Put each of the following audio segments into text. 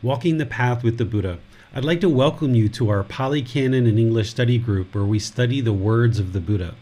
Walking the Path with the Buddha. I'd like to welcome you to our Pali Canon and English study group where we study the words of the Buddha.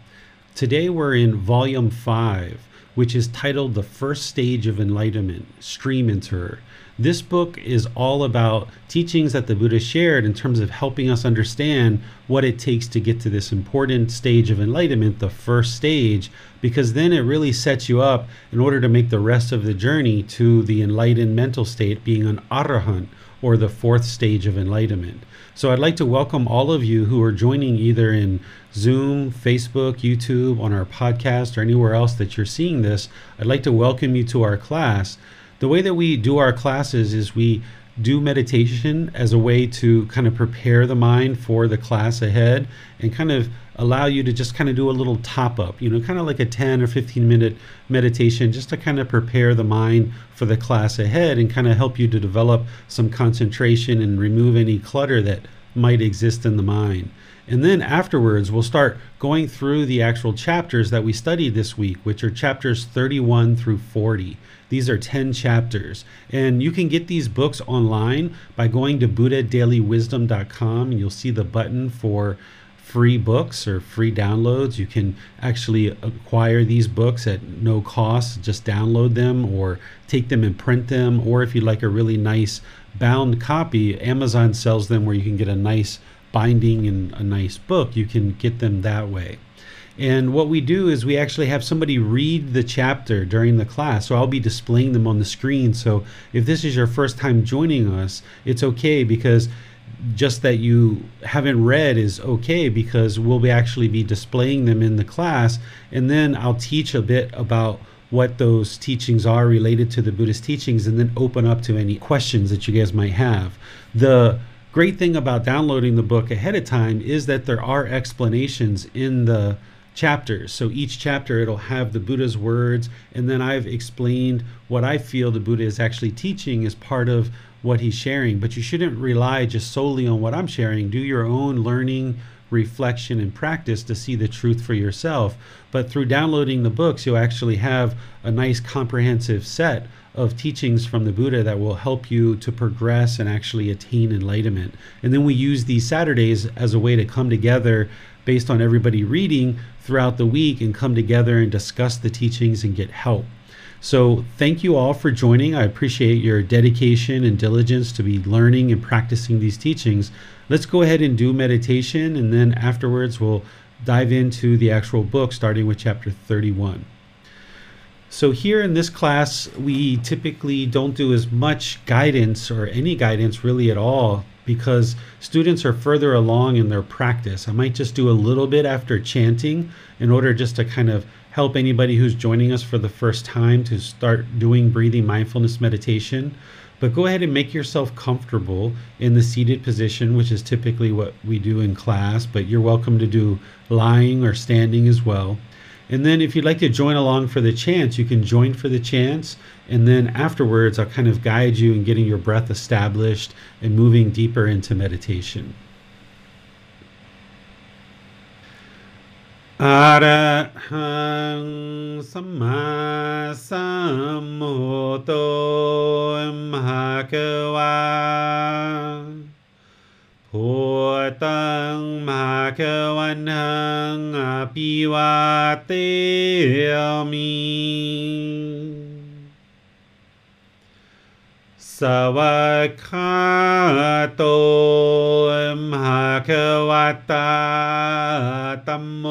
Today we're in Volume 5, which is titled The First Stage of Enlightenment Stream Enterer. This book is all about teachings that the Buddha shared in terms of helping us understand what it takes to get to this important stage of enlightenment, the first stage, because then it really sets you up in order to make the rest of the journey to the enlightened mental state being an arahant or the fourth stage of enlightenment. So I'd like to welcome all of you who are joining either in Zoom, Facebook, YouTube, on our podcast, or anywhere else that you're seeing this. I'd like to welcome you to our class. The way that we do our classes is we do meditation as a way to kind of prepare the mind for the class ahead and kind of allow you to just kind of do a little top up, you know, kind of like a 10 or 15 minute meditation just to kind of prepare the mind for the class ahead and kind of help you to develop some concentration and remove any clutter that might exist in the mind. And then afterwards, we'll start going through the actual chapters that we studied this week, which are chapters 31 through 40. These are 10 chapters. And you can get these books online by going to buddhadailywisdom.com and you'll see the button for free books or free downloads. You can actually acquire these books at no cost, just download them or take them and print them. Or if you'd like a really nice bound copy, Amazon sells them where you can get a nice binding and a nice book, you can get them that way. And what we do is we actually have somebody read the chapter during the class. So I'll be displaying them on the screen. So if this is your first time joining us, it's okay because just that you haven't read is okay because we'll be actually be displaying them in the class. And then I'll teach a bit about what those teachings are related to the Buddhist teachings and then open up to any questions that you guys might have. The great thing about downloading the book ahead of time is that there are explanations in the chapters. So each chapter it'll have the Buddha's words, and then I've explained what I feel the Buddha is actually teaching as part of what he's sharing. But you shouldn't rely just solely on what I'm sharing. Do your own learning, reflection, and practice to see the truth for yourself. But through downloading the books, you'll actually have a nice comprehensive set of teachings from the Buddha that will help you to progress and actually attain enlightenment. And then we use these Saturdays as a way to come together based on everybody reading throughout the week and come together and discuss the teachings and get help. So, thank you all for joining. I appreciate your dedication and diligence to be learning and practicing these teachings. Let's go ahead and do meditation, and then afterwards, we'll dive into the actual book, starting with chapter 31. So here in this class, we typically don't do as much guidance or any guidance really at all because students are further along in their practice. I might just do a little bit after chanting in order just to kind of help anybody who's joining us for the first time to start doing breathing mindfulness meditation. But go ahead and make yourself comfortable in the seated position, which is typically what we do in class, but you're welcome to do lying or standing as well. And then if you'd like to join along for the chants, you can join for the chants. And then afterwards, I'll kind of guide you in getting your breath established and moving deeper into meditation. Arahang Samma Bhagava พุ ตังมาควันหังอภิวาเตมิสวากขาโตมหาควตาตัมโม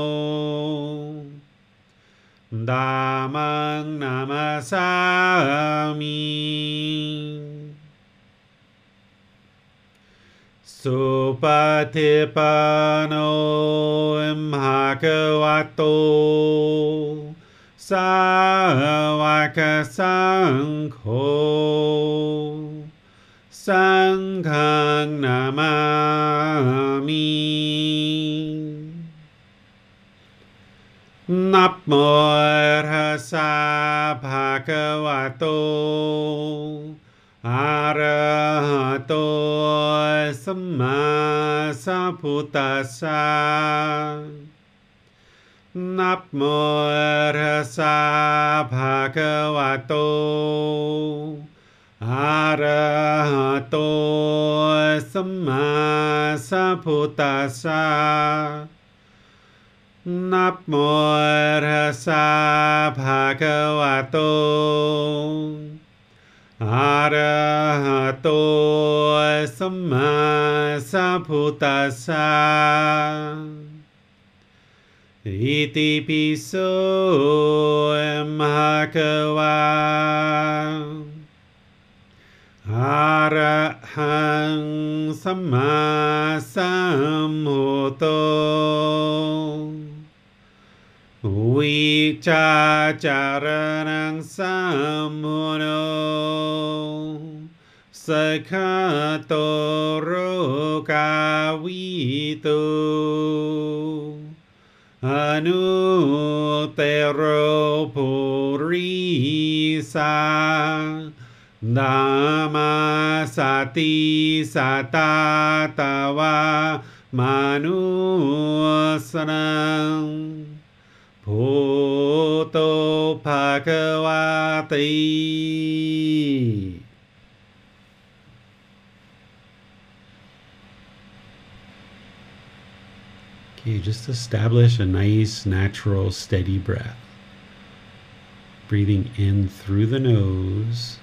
ดามังนามาสามิ सुपतिपनो भगवतो सवकसङ्घो सङ्घं Namami नप्मोर्हसा bhagavato อะระหะโตสัมมาสัพพุทธัสะนับโมระสาภะควะโตอะระหะโตสัมมาสัพพุทธัสะนับโมระสาภะควะโต हरहतो सम्म सभूतसा। इति पिसो महकवा। हरहं सम्म วาอะระหังสัมมาสัมพุทโธวิชาจารนังสัมมุโนสกขาโตโรกาวิโตอนุเตโรปุริสาดามาสติสาตาตาวามานุสนัง โตภะคะวะติ Okay, just establish a nice, natural, steady breath. Breathing in through the nose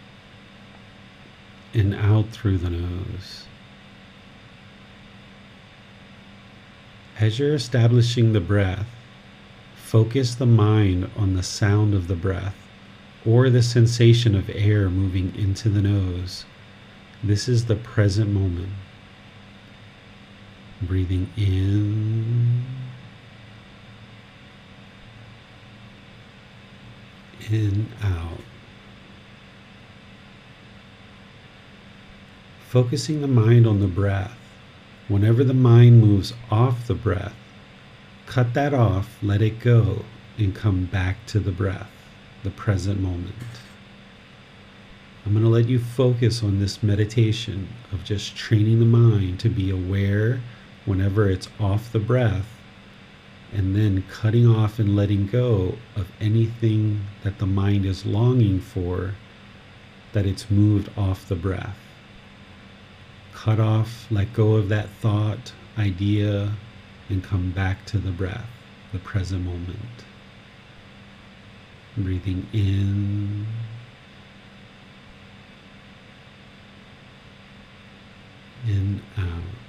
and out through the nose. As you're establishing the breath, focus the mind on the sound of the breath or the sensation of air moving into the nose. This is the present moment. Breathing in, in, out. Focusing the mind on the breath. Whenever the mind moves off the breath, cut that off, let it go, and come back to the breath, the present moment. I'm going to let you focus on this meditation of just training the mind to be aware whenever it's off the breath and then cutting off and letting go of anything that the mind is longing for that it's moved off the breath. Cut off, let go of that thought, idea, and come back to the breath, the present moment. Breathing in and out.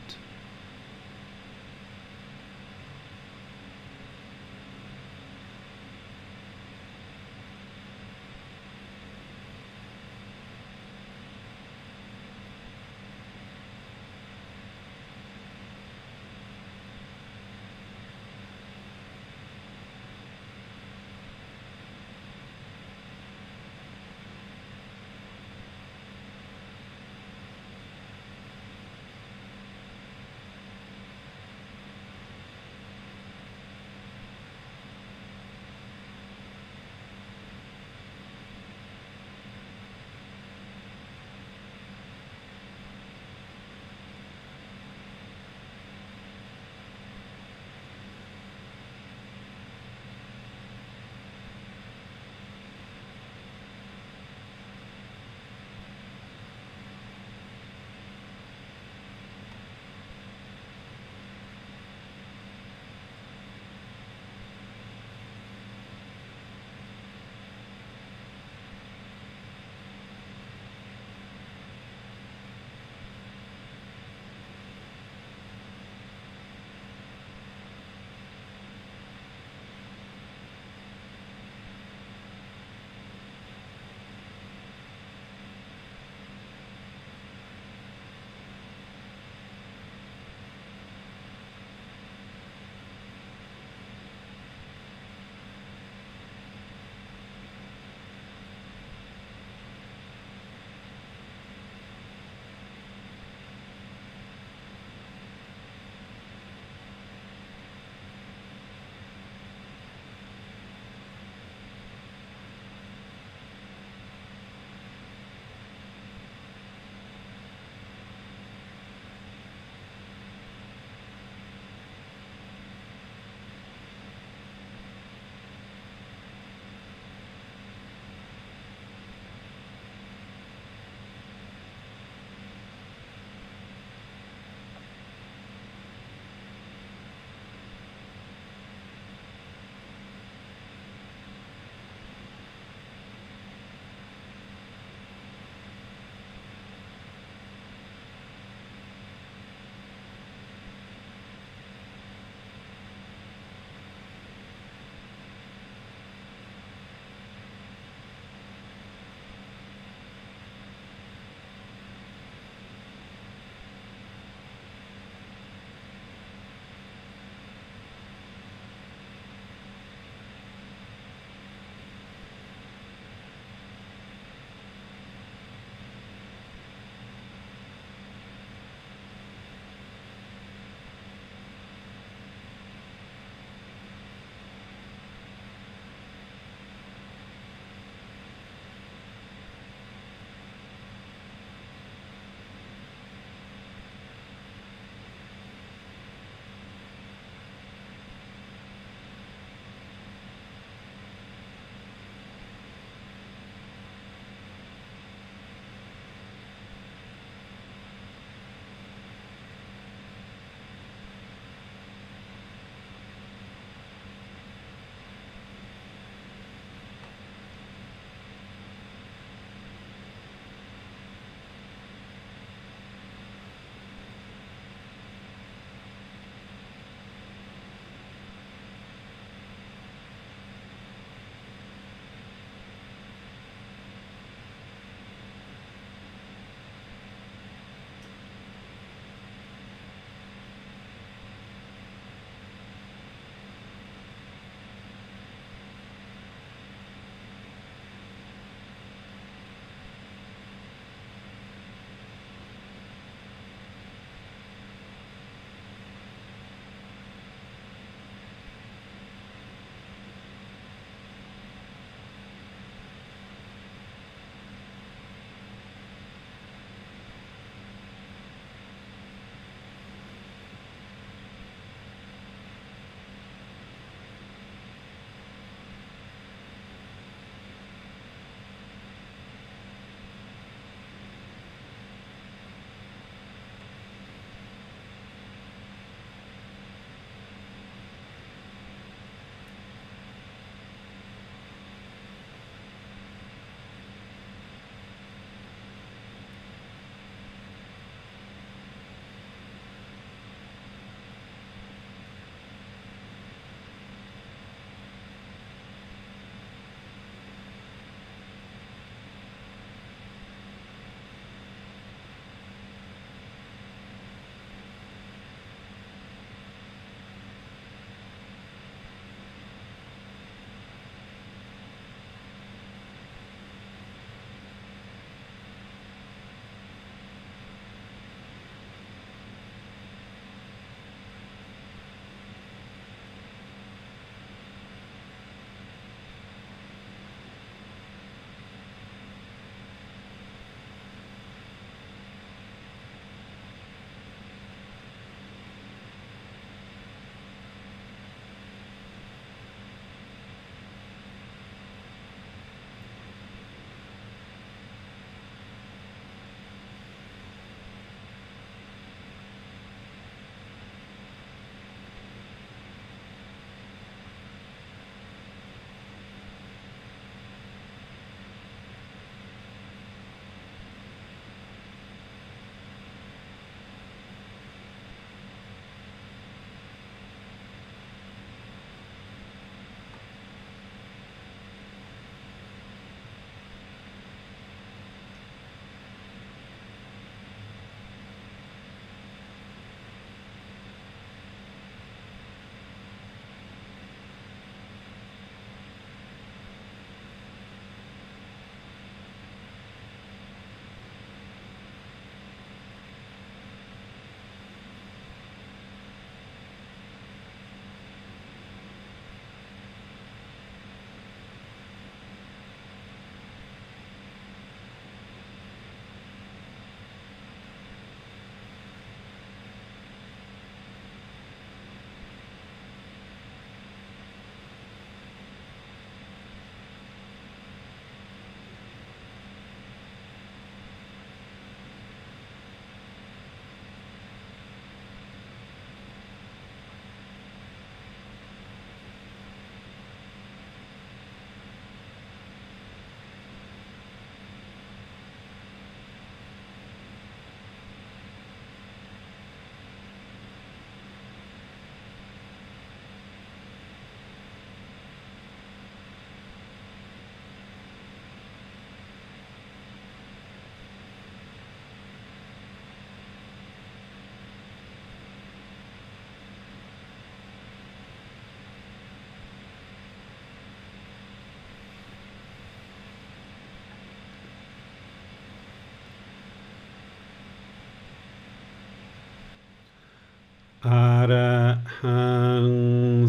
อระหัง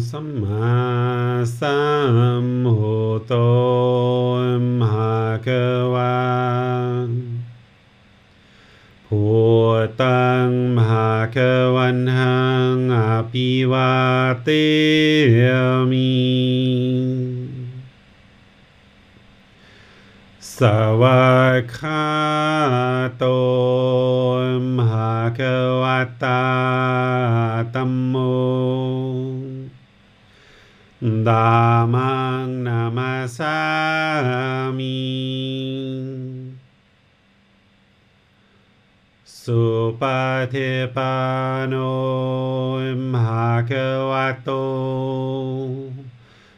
สัมมาสัมพุทโธมหาเกวาพุตังมหาเกวันหังอภิวาเตมิสวักขาโตมหาเกวตา tâm mô đà mang nam sa mi Supatipano Bhagavato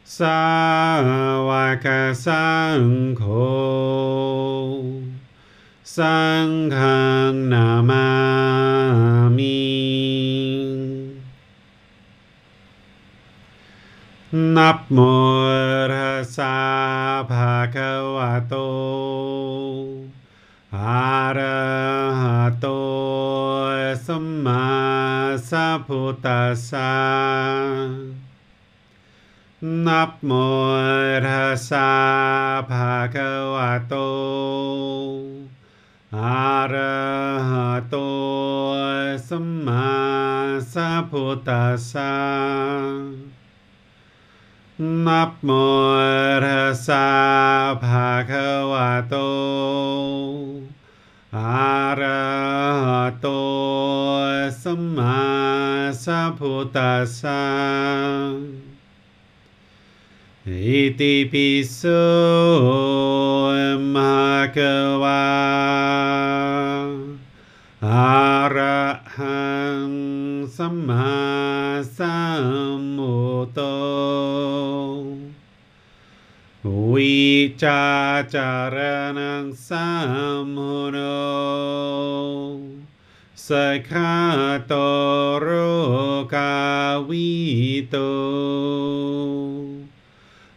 Sāvaka Sankho Sanghaṃ Namah นับโมรัสสะภะควะโตอะระหะโตสัมมาสัพพุทธัสสะนับโมรัสสะภะควะโตอะระหะโตสัมมาสัพพุทธัสสะ นับโมรัสสะภะคะวะโตอะระหะโตสัมมาสัพพุทธัสสะอิติปิโสมะกะวาอะระ หังสัมมาสัมพุทโธวิจาจารณังสัมมุโนสขาโตโรกาวิโต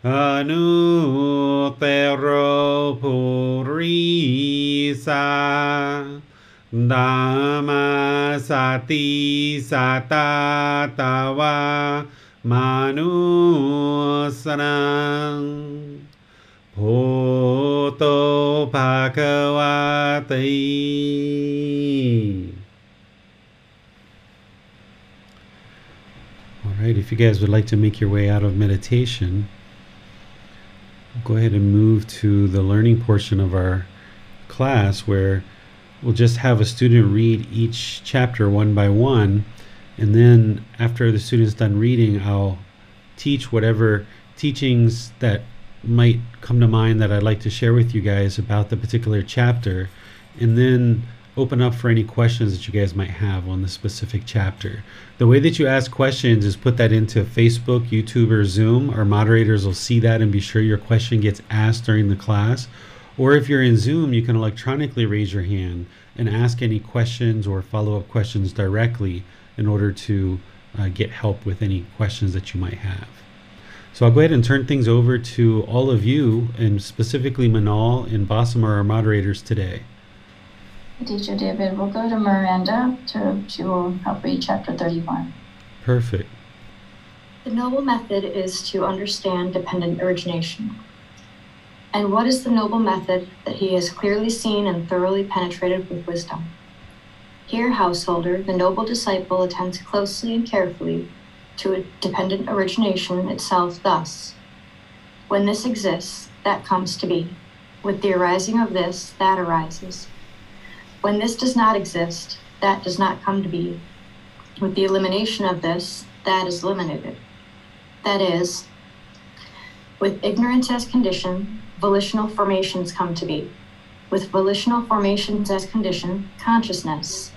อนุเตโรภูริสา दामा सता तव मानुसना All right, if you guys would like to make your way out of meditation, go ahead and move to the learning portion of our class where we'll just have a student read each chapter one by one. And then after the student's done reading, I'll teach whatever teachings that might come to mind that I'd like to share with you guys about the particular chapter. And then open up for any questions that you guys might have on the specific chapter. The way that you ask questions is put that into Facebook, YouTube, or Zoom. Our moderators will see that and be sure your question gets asked during the class. Or if you're in Zoom, you can electronically raise your hand and ask any questions or follow up questions directly in order to uh, get help with any questions that you might have. So I'll go ahead and turn things over to all of you, and specifically Manal and Bassam are our moderators today. Teacher David, we'll go to Miranda to she will help read chapter 31. Perfect. The noble method is to understand dependent origination. And what is the noble method that he has clearly seen and thoroughly penetrated with wisdom? Here, householder, the noble disciple attends closely and carefully to a dependent origination itself thus. When this exists, that comes to be. With the arising of this, that arises. When this does not exist, that does not come to be. With the elimination of this, that is eliminated. That is, with ignorance as condition, volitional formations come to be. With volitional formations as condition, consciousness.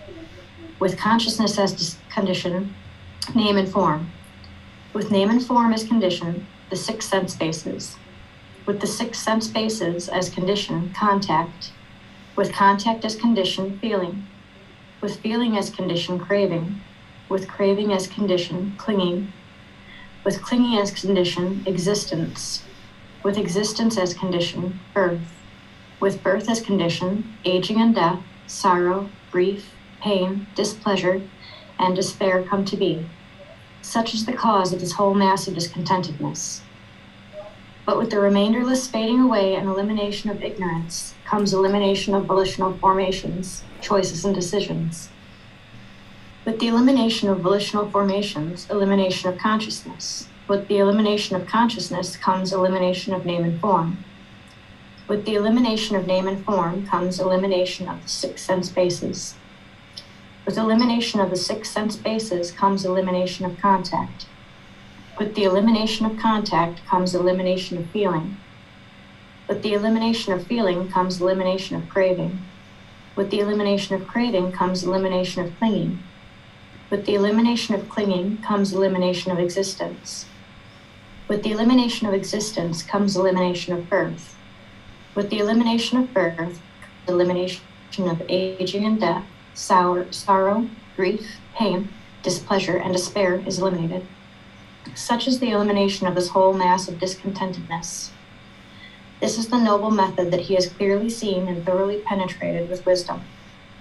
With consciousness as condition, name and form. With name and form as condition, the six sense bases. With the six sense bases as condition, contact. With contact as condition, feeling. With feeling as condition, craving. With craving as condition, clinging. With clinging as condition, existence. With existence as condition, birth. With birth as condition, aging and death, sorrow, grief, pain, displeasure, and despair come to be. Such is the cause of this whole mass of discontentedness. But with the remainderless fading away and elimination of ignorance comes elimination of volitional formations, choices, and decisions. With the elimination of volitional formations, elimination of consciousness. With the elimination of consciousness comes elimination of name and form. With the elimination of name and form comes elimination of the six sense bases. With elimination of the six sense bases comes elimination of contact. With the elimination of contact comes elimination of feeling. With the elimination of feeling comes elimination of craving. With the elimination of craving comes elimination of clinging. With the elimination of clinging comes elimination of existence. With the elimination of existence comes elimination of birth. With the elimination of birth, the elimination of aging and death, sour, sorrow, grief, pain, displeasure, and despair is eliminated. Such is the elimination of this whole mass of discontentedness. This is the noble method that he has clearly seen and thoroughly penetrated with wisdom.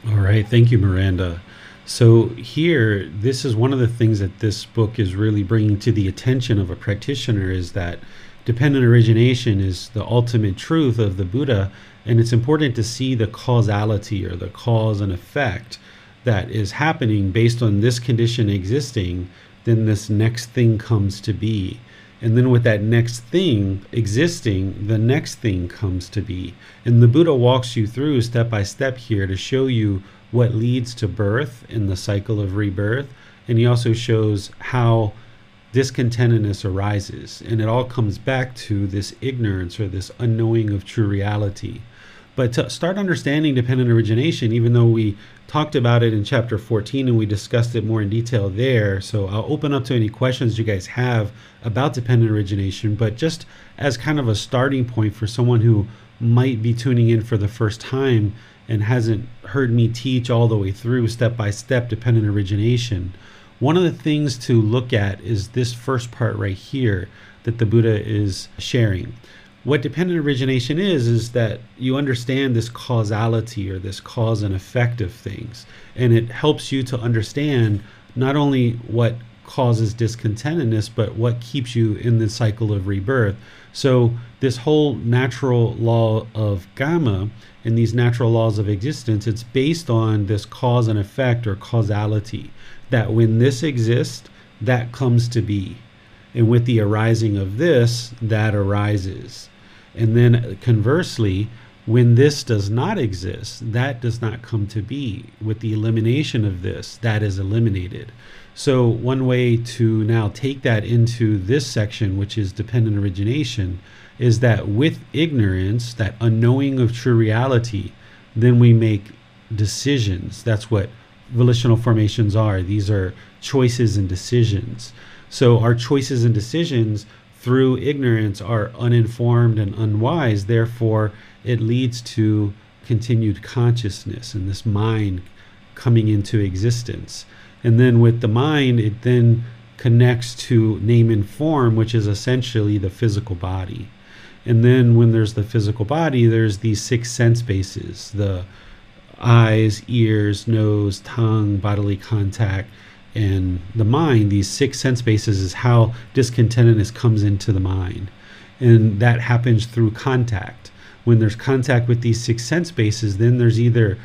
All right. Thank you, Miranda. So, here, this is one of the things that this book is really bringing to the attention of a practitioner is that dependent origination is the ultimate truth of the Buddha. And it's important to see the causality or the cause and effect that is happening based on this condition existing. Then this next thing comes to be. And then with that next thing existing, the next thing comes to be. And the Buddha walks you through step by step here to show you what leads to birth in the cycle of rebirth. And he also shows how discontentedness arises. And it all comes back to this ignorance or this unknowing of true reality. But to start understanding dependent origination, even though we talked about it in chapter 14 and we discussed it more in detail there. So I'll open up to any questions you guys have about dependent origination. But just as kind of a starting point for someone who might be tuning in for the first time and hasn't heard me teach all the way through step by step dependent origination, one of the things to look at is this first part right here that the Buddha is sharing. What dependent origination is is that you understand this causality or this cause and effect of things. And it helps you to understand not only what causes discontentedness but what keeps you in the cycle of rebirth so this whole natural law of kamma and these natural laws of existence it's based on this cause and effect or causality that when this exists that comes to be and with the arising of this that arises and then conversely, when this does not exist, that does not come to be. With the elimination of this, that is eliminated. So, one way to now take that into this section, which is dependent origination, is that with ignorance, that unknowing of true reality, then we make decisions. That's what volitional formations are. These are choices and decisions. So, our choices and decisions through ignorance are uninformed and unwise. Therefore, it leads to continued consciousness and this mind coming into existence. And then with the mind, it then connects to name and form, which is essentially the physical body. And then when there's the physical body, there's these six sense bases the eyes, ears, nose, tongue, bodily contact, and the mind, these six sense bases, is how discontentedness comes into the mind. And that happens through contact. When there's contact with these six sense bases, then there's either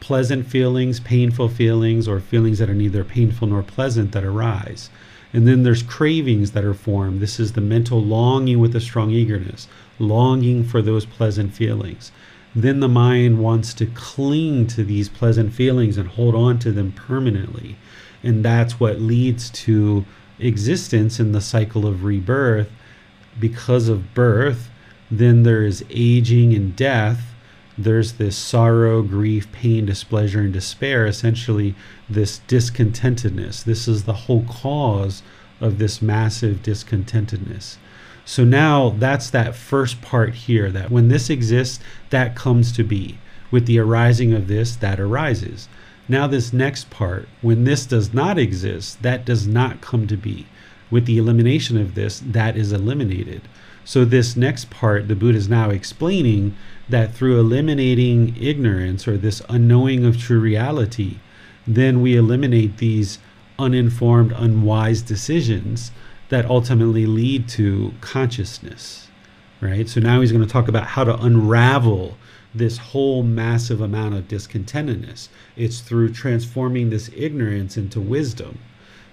pleasant feelings, painful feelings, or feelings that are neither painful nor pleasant that arise. And then there's cravings that are formed. This is the mental longing with a strong eagerness, longing for those pleasant feelings. Then the mind wants to cling to these pleasant feelings and hold on to them permanently and that's what leads to existence in the cycle of rebirth because of birth then there is aging and death there's this sorrow grief pain displeasure and despair essentially this discontentedness this is the whole cause of this massive discontentedness so now that's that first part here that when this exists that comes to be with the arising of this that arises now, this next part, when this does not exist, that does not come to be. With the elimination of this, that is eliminated. So, this next part, the Buddha is now explaining that through eliminating ignorance or this unknowing of true reality, then we eliminate these uninformed, unwise decisions that ultimately lead to consciousness, right? So now he's going to talk about how to unravel this whole massive amount of discontentedness. It's through transforming this ignorance into wisdom.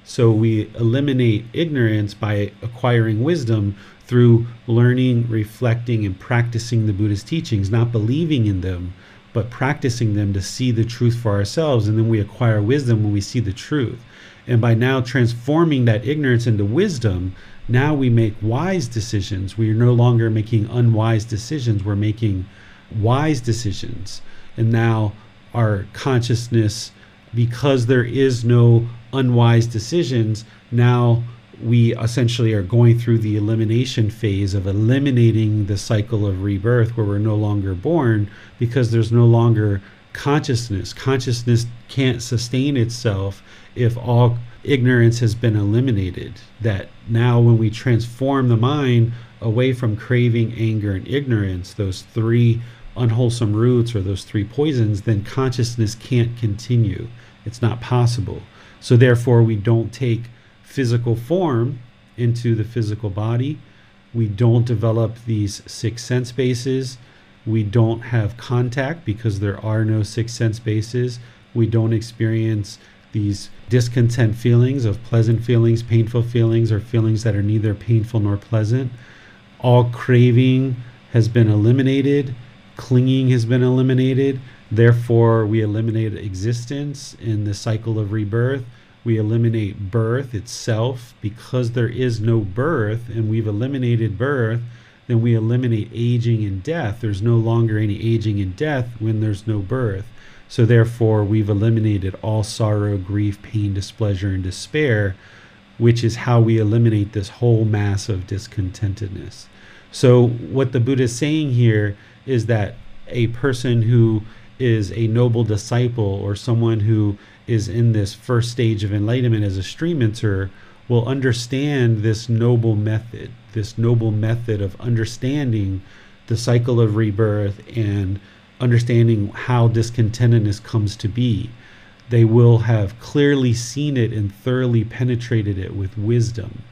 So we eliminate ignorance by acquiring wisdom through learning, reflecting, and practicing the Buddha's teachings, not believing in them, but practicing them to see the truth for ourselves. And then we acquire wisdom when we see the truth. And by now transforming that ignorance into wisdom, now we make wise decisions. We are no longer making unwise decisions. We're making wise decisions. And now our consciousness, because there is no unwise decisions, now we essentially are going through the elimination phase of eliminating the cycle of rebirth where we're no longer born because there's no longer consciousness. Consciousness can't sustain itself if all ignorance has been eliminated. That now, when we transform the mind away from craving, anger, and ignorance, those three unwholesome roots or those three poisons, then consciousness can't continue. It's not possible. So, therefore, we don't take physical form into the physical body. We don't develop these six sense bases. We don't have contact because there are no six sense bases. We don't experience these discontent feelings of pleasant feelings, painful feelings, or feelings that are neither painful nor pleasant. All craving has been eliminated, clinging has been eliminated. Therefore, we eliminate existence in the cycle of rebirth. We eliminate birth itself because there is no birth and we've eliminated birth. Then we eliminate aging and death. There's no longer any aging and death when there's no birth. So, therefore, we've eliminated all sorrow, grief, pain, displeasure, and despair, which is how we eliminate this whole mass of discontentedness. So, what the Buddha is saying here is that a person who is a noble disciple or someone who is in this first stage of enlightenment as a stream enter will understand this noble method, this noble method of understanding the cycle of rebirth and understanding how discontentedness comes to be. They will have clearly seen it and thoroughly penetrated it with wisdom.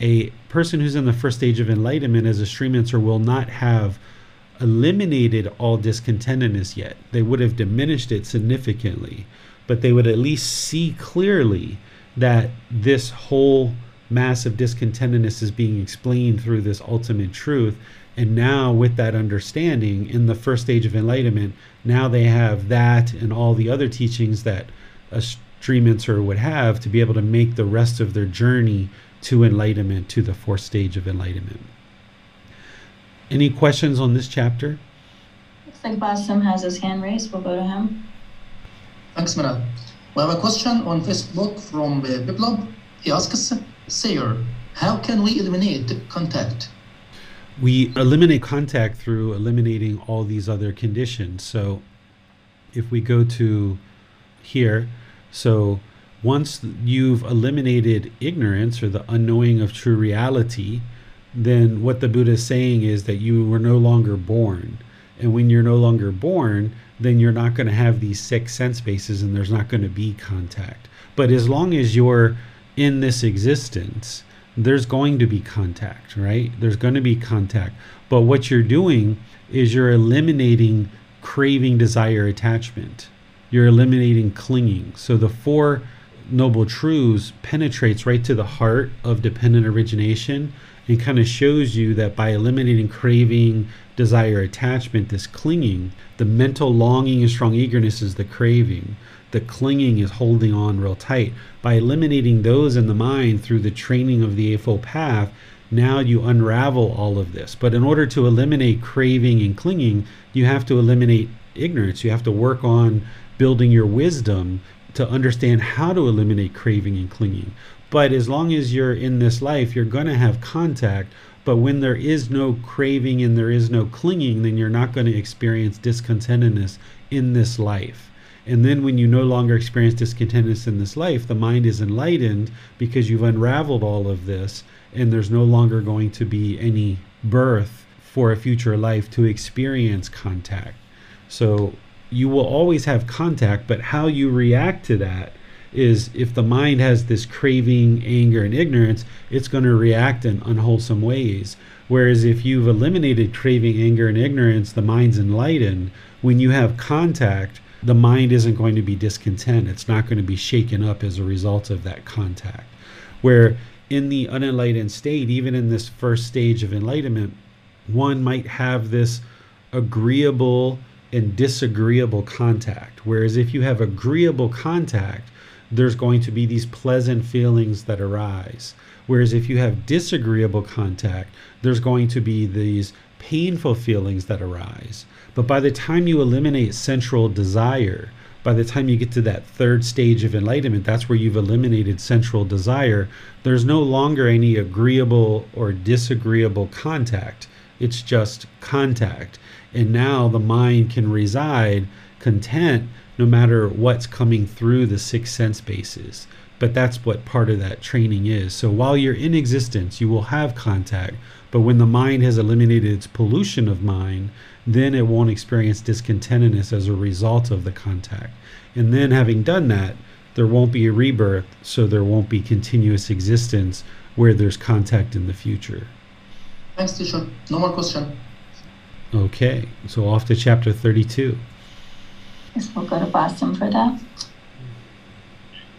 A person who's in the first stage of enlightenment as a stream enter will not have eliminated all discontentedness yet. They would have diminished it significantly, but they would at least see clearly that this whole mass of discontentedness is being explained through this ultimate truth and now, with that understanding in the first stage of enlightenment, now they have that and all the other teachings that a stream enter would have to be able to make the rest of their journey to enlightenment, to the fourth stage of enlightenment. Any questions on this chapter? Looks like Bassam has his hand raised. We'll go to him. Thanks, Mira. We have a question on Facebook from uh, Biplab. He asks, Sayer, how can we eliminate contact? we eliminate contact through eliminating all these other conditions. So if we go to here, so once you've eliminated ignorance or the unknowing of true reality, then what the Buddha is saying is that you were no longer born. And when you're no longer born, then you're not going to have these six sense bases and there's not going to be contact. But as long as you're in this existence, there's going to be contact, right? There's going to be contact. But what you're doing is you're eliminating craving, desire, attachment. You're eliminating clinging. So the four noble truths penetrates right to the heart of dependent origination and kind of shows you that by eliminating craving, desire, attachment, this clinging, the mental longing and strong eagerness is the craving the clinging is holding on real tight. By eliminating those in the mind through the training of the Eightfold Path, now you unravel all of this. But in order to eliminate craving and clinging, you have to eliminate ignorance. You have to work on building your wisdom to understand how to eliminate craving and clinging. But as long as you're in this life, you're going to have contact. But when there is no craving and there is no clinging, then you're not going to experience discontentedness in this life. And then when you no longer experience discontentedness in this life, the mind is enlightened because you've unraveled all of this, and there's no longer going to be any birth for a future life to experience contact. So you will always have contact, but how you react to that is if the mind has this craving, anger, and ignorance, it's going to react in unwholesome ways. Whereas if you've eliminated craving, anger, and ignorance, the mind's enlightened. When you have contact, the mind isn't going to be discontent. It's not going to be shaken up as a result of that contact. Where in the unenlightened state, even in this first stage of enlightenment, one might have this agreeable and disagreeable contact. Whereas if you have agreeable contact, there's going to be these pleasant feelings that arise. Whereas if you have disagreeable contact, there's going to be these painful feelings that arise. But by the time you eliminate sensual desire, by the time you get to that third stage of enlightenment, that's where you've eliminated sensual desire. There's no longer any agreeable or disagreeable contact. It's just contact. And now the mind can reside content no matter what's coming through the six sense bases. But that's what part of that training is. So while you're in existence, you will have contact. But when the mind has eliminated its pollution of mind, then it won't experience discontentedness as a result of the contact. And then, having done that, there won't be a rebirth, so there won't be continuous existence where there's contact in the future. Thanks, teacher. No more question. Okay, so off to chapter 32. Yes, we'll go to Bassam for that.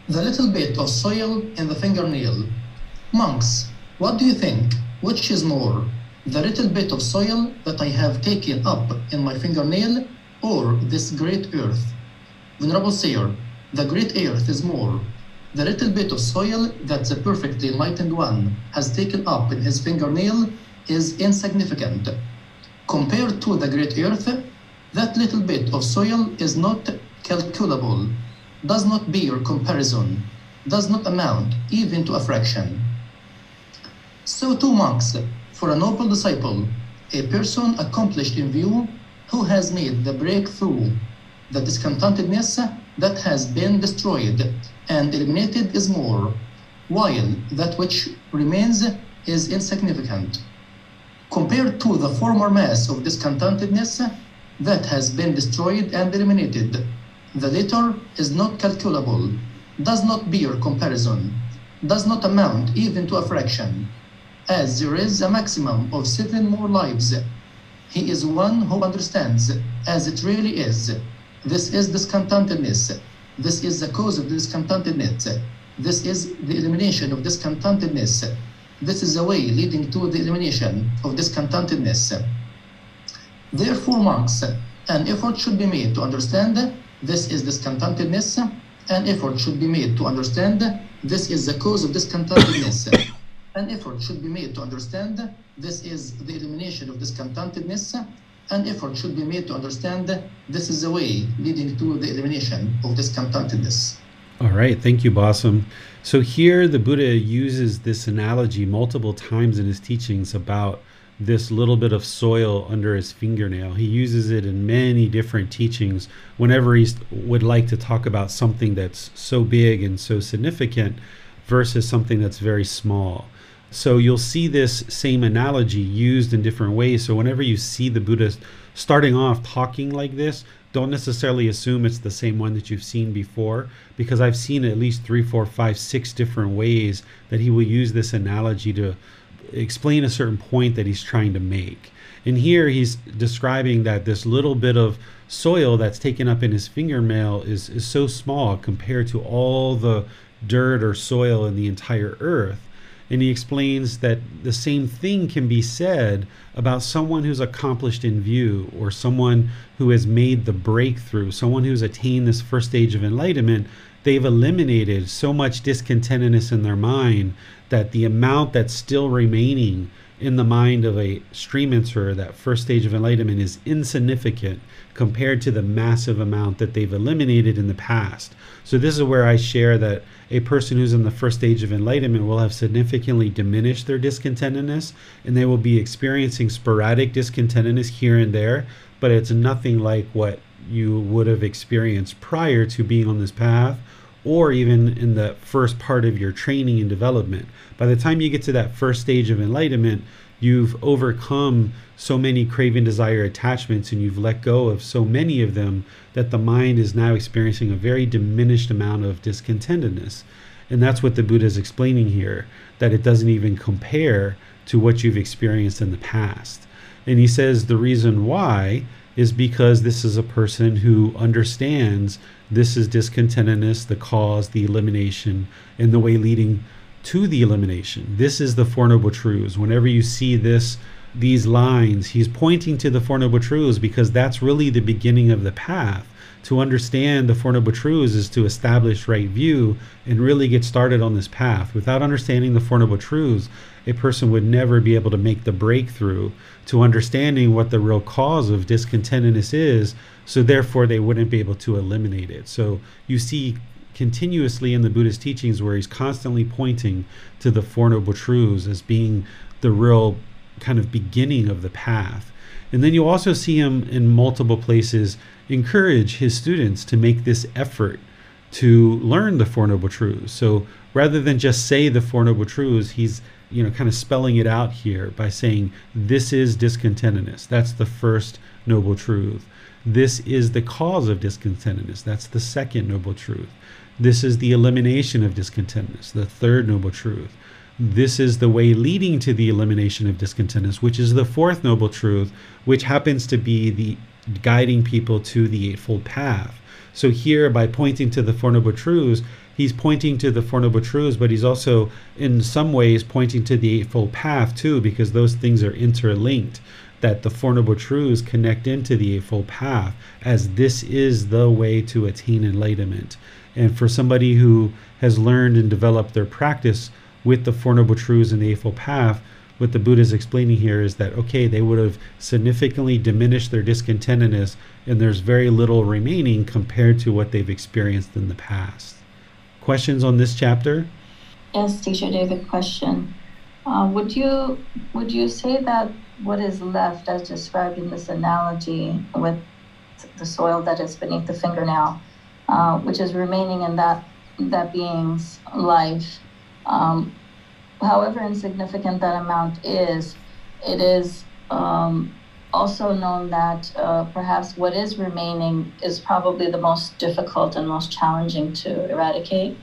The little bit of soil in the fingernail. Monks, what do you think? Which is more, the little bit of soil that I have taken up in my fingernail or this great earth? Venerable Seer, the great earth is more. The little bit of soil that the perfectly enlightened one has taken up in his fingernail is insignificant. Compared to the great earth, that little bit of soil is not calculable, does not bear comparison, does not amount even to a fraction. So two monks, for a noble disciple, a person accomplished in view who has made the breakthrough, the discontentedness that has been destroyed and eliminated is more, while that which remains is insignificant. Compared to the former mass of discontentedness that has been destroyed and eliminated, the latter is not calculable, does not bear comparison, does not amount even to a fraction as there is a maximum of seven more lives. He is one who understands as it really is. This is discontentedness. This is the cause of discontentedness. This is the elimination of discontentedness. This is the way leading to the elimination of discontentedness. Therefore, monks, an effort should be made to understand this is discontentedness. An effort should be made to understand this is the cause of discontentedness an effort should be made to understand this is the elimination of discontentedness. An effort should be made to understand this is the way leading to the elimination of discontentedness. All right, thank you, Bassam. So here the Buddha uses this analogy multiple times in his teachings about this little bit of soil under his fingernail. He uses it in many different teachings whenever he would like to talk about something that's so big and so significant versus something that's very small. So you'll see this same analogy used in different ways. So whenever you see the Buddha starting off talking like this, don't necessarily assume it's the same one that you've seen before, because I've seen at least three, four, five, six different ways that he will use this analogy to explain a certain point that he's trying to make. And here he's describing that this little bit of soil that's taken up in his fingernail is, is so small compared to all the dirt or soil in the entire earth and he explains that the same thing can be said about someone who's accomplished in view or someone who has made the breakthrough, someone who's attained this first stage of enlightenment. They've eliminated so much discontentedness in their mind that the amount that's still remaining in the mind of a stream enterer, that first stage of enlightenment, is insignificant compared to the massive amount that they've eliminated in the past. So, this is where I share that a person who's in the first stage of enlightenment will have significantly diminished their discontentedness and they will be experiencing sporadic discontentedness here and there, but it's nothing like what you would have experienced prior to being on this path or even in the first part of your training and development. By the time you get to that first stage of enlightenment, you've overcome so many craving, desire, attachments, and you've let go of so many of them that the mind is now experiencing a very diminished amount of discontentedness. And that's what the Buddha is explaining here that it doesn't even compare to what you've experienced in the past. And he says the reason why is because this is a person who understands this is discontentedness, the cause, the elimination, and the way leading to the elimination. This is the Four Noble Truths. Whenever you see this, these lines, he's pointing to the Four Noble Truths because that's really the beginning of the path. To understand the Four Noble Truths is to establish right view and really get started on this path. Without understanding the Four Noble Truths, a person would never be able to make the breakthrough to understanding what the real cause of discontentedness is. So, therefore, they wouldn't be able to eliminate it. So, you see continuously in the Buddhist teachings where he's constantly pointing to the Four Noble Truths as being the real kind of beginning of the path. And then you also see him in multiple places encourage his students to make this effort to learn the Four Noble Truths. So rather than just say the Four Noble Truths, he's you know kind of spelling it out here by saying this is discontentedness. That's the first noble truth. This is the cause of discontentedness. That's the second noble truth. This is the elimination of discontentedness, the third noble truth. This is the way leading to the elimination of discontentedness, which is the fourth noble truth, which happens to be the guiding people to the Eightfold Path. So, here, by pointing to the Four Noble Truths, he's pointing to the Four Noble Truths, but he's also, in some ways, pointing to the Eightfold Path too, because those things are interlinked. That the Four Noble Truths connect into the Eightfold Path, as this is the way to attain enlightenment. And for somebody who has learned and developed their practice with the Four Noble Truths and the Eightfold Path, what the Buddha is explaining here is that, okay, they would have significantly diminished their discontentedness, and there's very little remaining compared to what they've experienced in the past. Questions on this chapter? Yes, teacher David, question. Uh, would you would you say that what is left, as described in this analogy, with the soil that is beneath the fingernail, uh, which is remaining in that that being's life, um, however insignificant that amount is, it is um, also known that uh, perhaps what is remaining is probably the most difficult and most challenging to eradicate.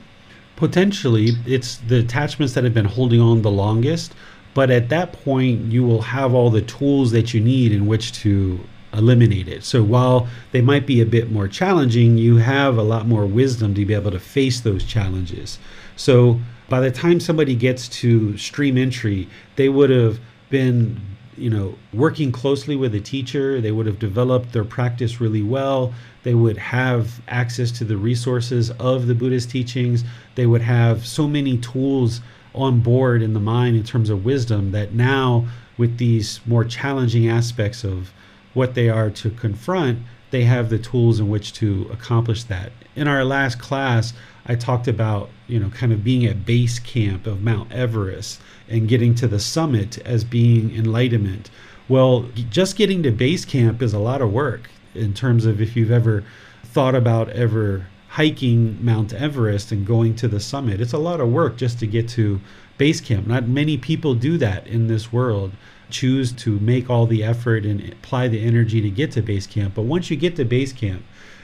Potentially, it's the attachments that have been holding on the longest, but at that point, you will have all the tools that you need in which to eliminate it. So while they might be a bit more challenging, you have a lot more wisdom to be able to face those challenges. So by the time somebody gets to stream entry, they would have been, you know, working closely with a teacher. They would have developed their practice really well. They would have access to the resources of the Buddhist teachings. They would have so many tools on board in the mind in terms of wisdom that now, with these more challenging aspects of what they are to confront, they have the tools in which to accomplish that. In our last class, I talked about, you know, kind of being at base camp of Mount Everest and getting to the summit as being enlightenment. Well, just getting to base camp is a lot of work in terms of if you've ever thought about ever hiking Mount Everest and going to the summit. It's a lot of work just to get to base camp. Not many people do that in this world. Choose to make all the effort and apply the energy to get to base camp. But once you get to base camp,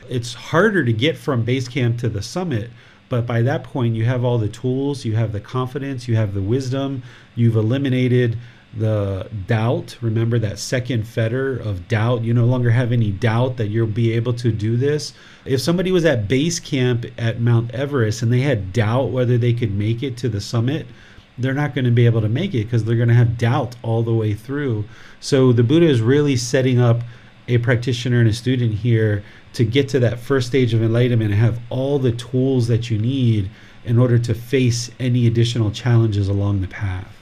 it's harder to get from base camp to the summit but by that point, you have all the tools, you have the confidence, you have the wisdom, you've eliminated the doubt. Remember that second fetter of doubt. You no longer have any doubt that you'll be able to do this. If somebody was at base camp at Mount Everest and they had doubt whether they could make it to the summit, they're not going to be able to make it because they're going to have doubt all the way through. So the Buddha is really setting up a practitioner and a student here to get to that first stage of enlightenment and have all the tools that you need in order to face any additional challenges along the path.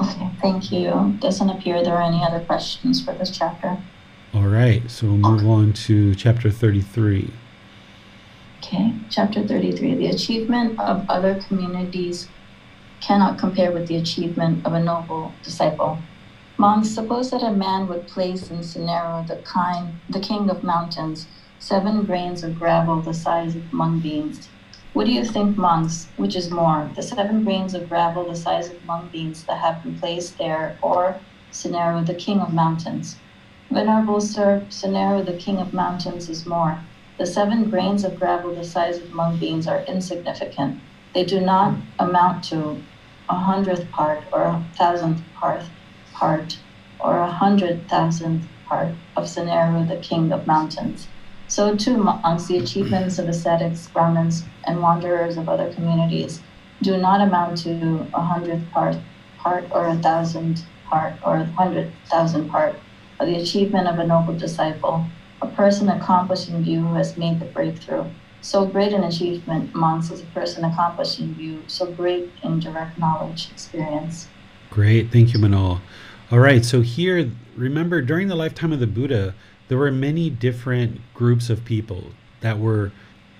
Okay, thank you. Doesn't appear there are any other questions for this chapter. All right, so we'll move on to chapter 33. Okay, chapter 33. The achievement of other communities cannot compare with the achievement of a noble disciple. Monks, suppose that a man would place in Sineru, the, kind, the king of mountains, seven grains of gravel the size of mung beans. What do you think, monks, which is more, the seven grains of gravel the size of mung beans that have been placed there, or Sineru, the king of mountains? Venerable Sir, Sineru, the king of mountains, is more. The seven grains of gravel the size of mung beans are insignificant. They do not amount to a hundredth part or a thousandth part, part or a hundred thousandth part of Sineru, the king of mountains. So too, monks, the achievements of ascetics, Brahmins, and wanderers of other communities do not amount to a hundredth part, part or a thousand part or a hundred thousand part of the achievement of a noble disciple, a person accomplished in view who has made the breakthrough. So great an achievement, monks, is a person accomplished in view, so great in direct knowledge experience. Great, thank you, Manal. All right, so here, remember during the lifetime of the Buddha, there were many different groups of people that were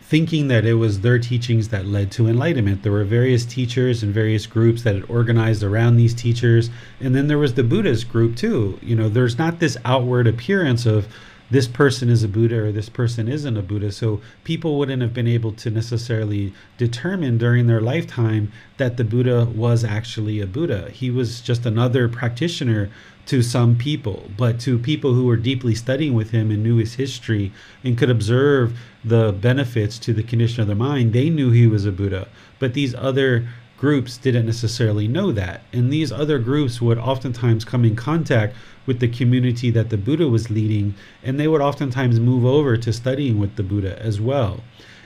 thinking that it was their teachings that led to enlightenment. There were various teachers and various groups that had organized around these teachers. And then there was the Buddhist group too. You know, there's not this outward appearance of this person is a Buddha or this person isn't a Buddha. So people wouldn't have been able to necessarily determine during their lifetime that the Buddha was actually a Buddha. He was just another practitioner to some people, but to people who were deeply studying with him and knew his history and could observe the benefits to the condition of their mind, they knew he was a Buddha. But these other groups didn't necessarily know that. And these other groups would oftentimes come in contact with the community that the Buddha was leading, and they would oftentimes move over to studying with the Buddha as well.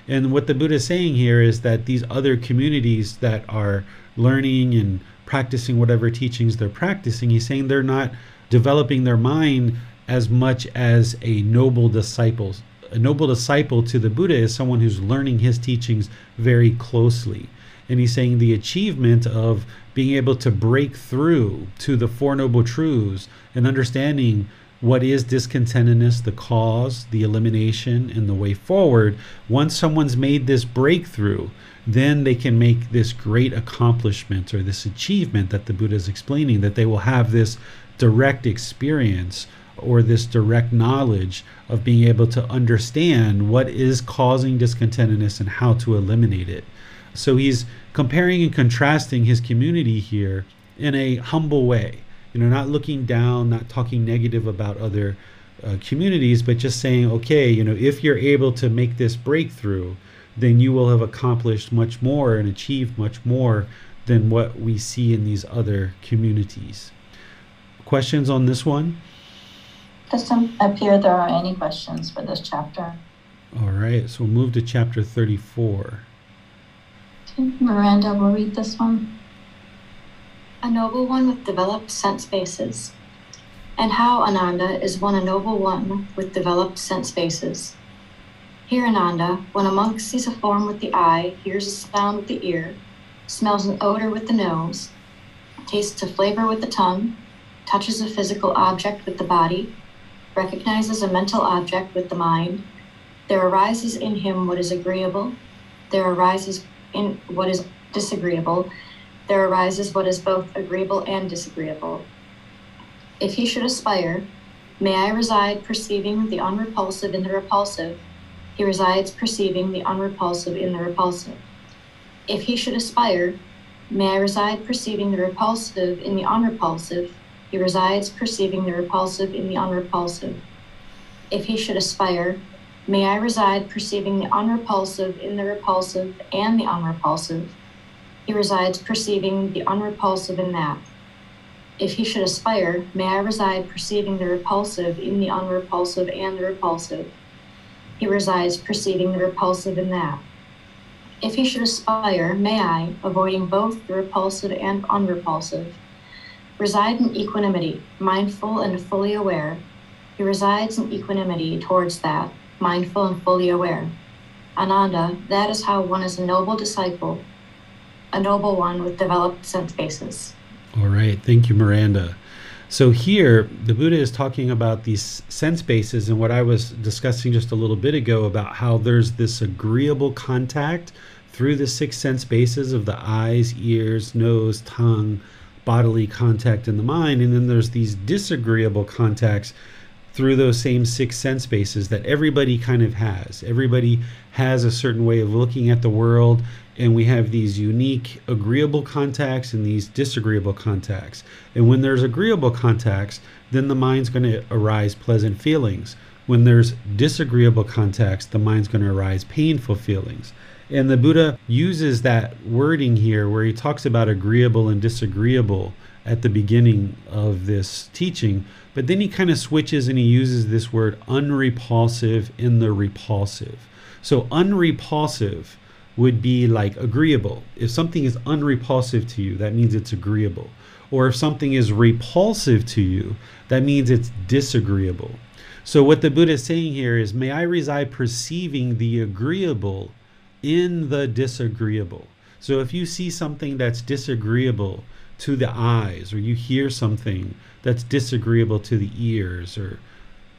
And what the Buddha is saying here is that these other communities that are learning and practicing whatever teachings they're practicing. He's saying they're not developing their mind as much as a noble disciple. A noble disciple to the Buddha is someone who's learning his teachings very closely. And he's saying the achievement of being able to break through to the Four Noble Truths and understanding what is discontentedness, the cause, the elimination, and the way forward. Once someone's made this breakthrough, then they can make this great accomplishment or this achievement that the Buddha is explaining, that they will have this direct experience or this direct knowledge of being able to understand what is causing discontentedness and how to eliminate it. So he's comparing and contrasting his community here in a humble way. You know, not looking down, not talking negative about other uh, communities, but just saying, okay, you know, if you're able to make this breakthrough, then you will have accomplished much more and achieved much more than what we see in these other communities. Questions on this one? Doesn't appear there are any questions for this chapter. All right, so we'll move to chapter 34. Miranda will read this one. A noble one with developed sense bases. And how, Ananda, is one a noble one with developed sense bases? Here, Ananda, when a monk sees a form with the eye, hears a sound with the ear, smells an odor with the nose, tastes a flavor with the tongue, touches a physical object with the body, recognizes a mental object with the mind, there arises in him what is agreeable, there arises in what is disagreeable, there arises what is both agreeable and disagreeable. If he should aspire, may I reside perceiving the unrepulsive in the repulsive, he resides perceiving the unrepulsive in the repulsive. If he should aspire, may I reside perceiving the repulsive in the unrepulsive, he resides perceiving the repulsive in the unrepulsive. If he should aspire, may I reside perceiving the unrepulsive in the repulsive and the unrepulsive, he resides perceiving the unrepulsive in that. If he should aspire, may I reside perceiving the repulsive in the unrepulsive and the repulsive he resides perceiving the repulsive in that. If he should aspire, may I, avoiding both the repulsive and unrepulsive, reside in equanimity, mindful and fully aware. He resides in equanimity towards that, mindful and fully aware. Ananda, that is how one is a noble disciple, a noble one with developed sense bases. All right. Thank you, Miranda. So here, the Buddha is talking about these sense bases and what I was discussing just a little bit ago about how there's this agreeable contact through the six sense bases of the eyes, ears, nose, tongue, bodily contact in the mind, and then there's these disagreeable contacts through those same six sense bases that everybody kind of has. Everybody has a certain way of looking at the world, and we have these unique agreeable contacts and these disagreeable contacts. And when there's agreeable contacts, then the mind's going to arise pleasant feelings. When there's disagreeable contacts, the mind's going to arise painful feelings. And the Buddha uses that wording here where he talks about agreeable and disagreeable at the beginning of this teaching, but then he kind of switches and he uses this word unrepulsive in the repulsive. So, unrepulsive would be like agreeable. If something is unrepulsive to you, that means it's agreeable. Or if something is repulsive to you, that means it's disagreeable. So, what the Buddha is saying here is, may I reside perceiving the agreeable in the disagreeable. So, if you see something that's disagreeable to the eyes, or you hear something that's disagreeable to the ears, or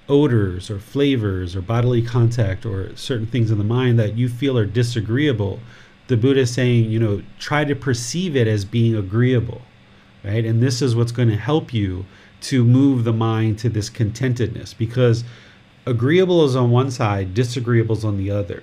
odors, or flavors, or bodily contact, or certain things in the mind that you feel are disagreeable, the Buddha is saying, you know, try to perceive it as being agreeable, right? And this is what's going to help you to move the mind to this contentedness because agreeable is on one side, disagreeable is on the other.